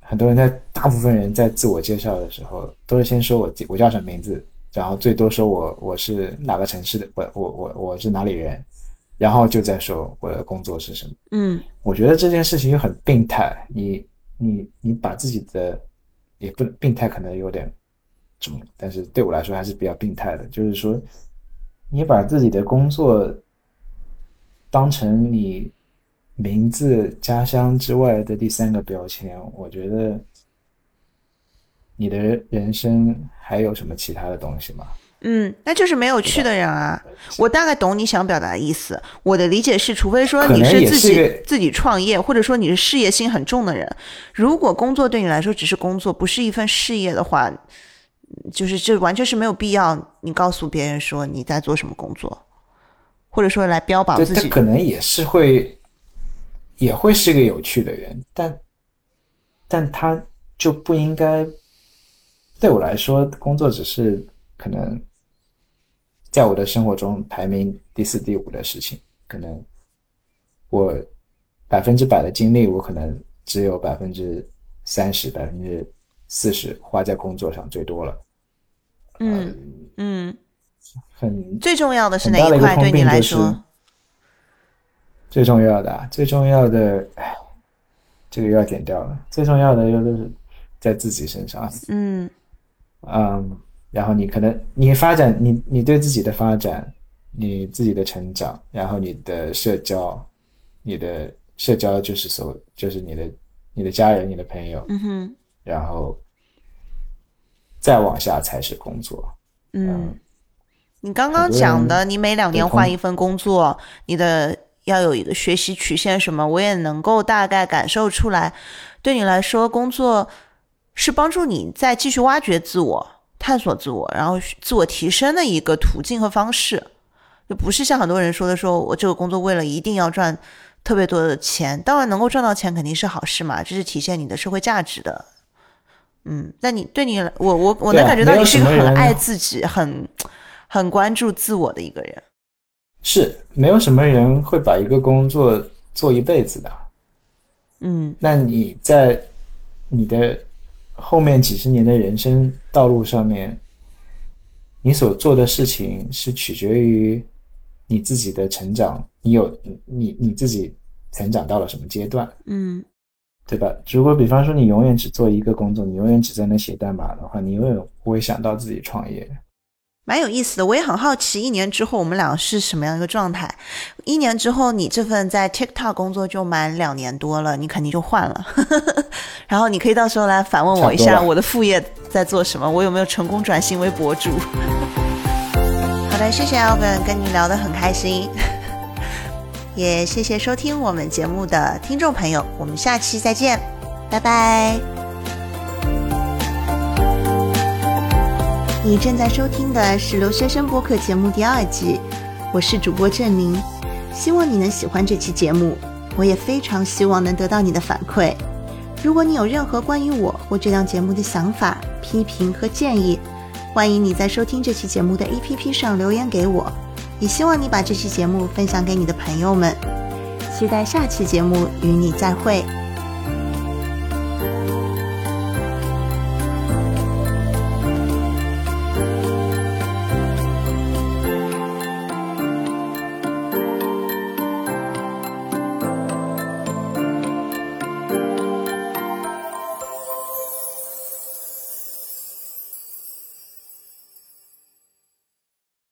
很多人在大部分人在自我介绍的时候，都是先说我我叫什么名字，然后最多说我我是哪个城市的，我我我我是哪里人，然后就在说我的工作是什么。嗯我觉得这件事情又很病态，你你你把自己的也不病态，可能有点重，但是对我来说还是比较病态的。就是说，你把自己的工作当成你名字、家乡之外的第三个标签，我觉得你的人生还有什么其他的东西吗？嗯，那就是没有趣的人啊。我大概懂你想表达的意思。我的理解是，除非说你是自己是自己创业，或者说你是事业心很重的人，如果工作对你来说只是工作，不是一份事业的话，嗯就是这完全是没有必要你告诉别人说你在做什么工作，或者说来标榜，自己。他可能也是会，也会是个有趣的人，但，但他就不应该，对我来说，工作只是可能，在我的生活中排名第四、第五的事情。可能我百分之百的精力，我可能只有百分之三十、百分之四十花在工作上，最多了。嗯嗯，很最重要的是哪一块对你来说？最重要的啊，最重要的，唉，这个又要点掉了。最重要的又都是在自己身上，嗯嗯，然后你可能你发展，你你对自己的发展，你自己的成长，然后你的社交，你的社交就是所就是你的你的家人、你的朋友，嗯哼然后再往下才是工作。嗯，你刚刚讲的，你每两年换一份工作，你的要有一个学习曲线什么，我也能够大概感受出来。对你来说，工作是帮助你再继续挖掘自我、探索自我，然后自我提升的一个途径和方式，就不是像很多人说的，说我这个工作为了一定要赚特别多的钱，当然能够赚到钱肯定是好事嘛，这是体现你的社会价值的。嗯，那你对你，我我我能感觉到你是一个很爱自己、很很关注自我的一个人。是没有什么人会把一个工作做一辈子的。嗯那你在你的后面几十年的人生道路上面，你所做的事情是取决于你自己的成长，你有你你自己成长到了什么阶段，嗯对吧？如果比方说你永远只做一个工作，你永远只在那写代码的话，你永远不会想到自己创业。蛮有意思的，我也很好奇，一年之后我们俩是什么样一个状态？一年之后，你这份在 TikTok 工作就满两年多了，你肯定就换了。[laughs] 然后你可以到时候来反问我一下，我的副业在做什么，我有没有成功转型为博主？[laughs] 好的，谢谢 Alvin，跟你聊得很开心，[laughs] 也谢谢收听我们节目的听众朋友，我们下期再见，拜拜。你正在收听的是留学生播客节目第二季，我是主播郑宁，希望你能喜欢这期节目，我也非常希望能得到你的反馈。如果你有任何关于我或这档节目的想法、批评和建议，欢迎你在收听这期节目的 APP 上留言给我，也希望你把这期节目分享给你的朋友们。期待下期节目与你再会。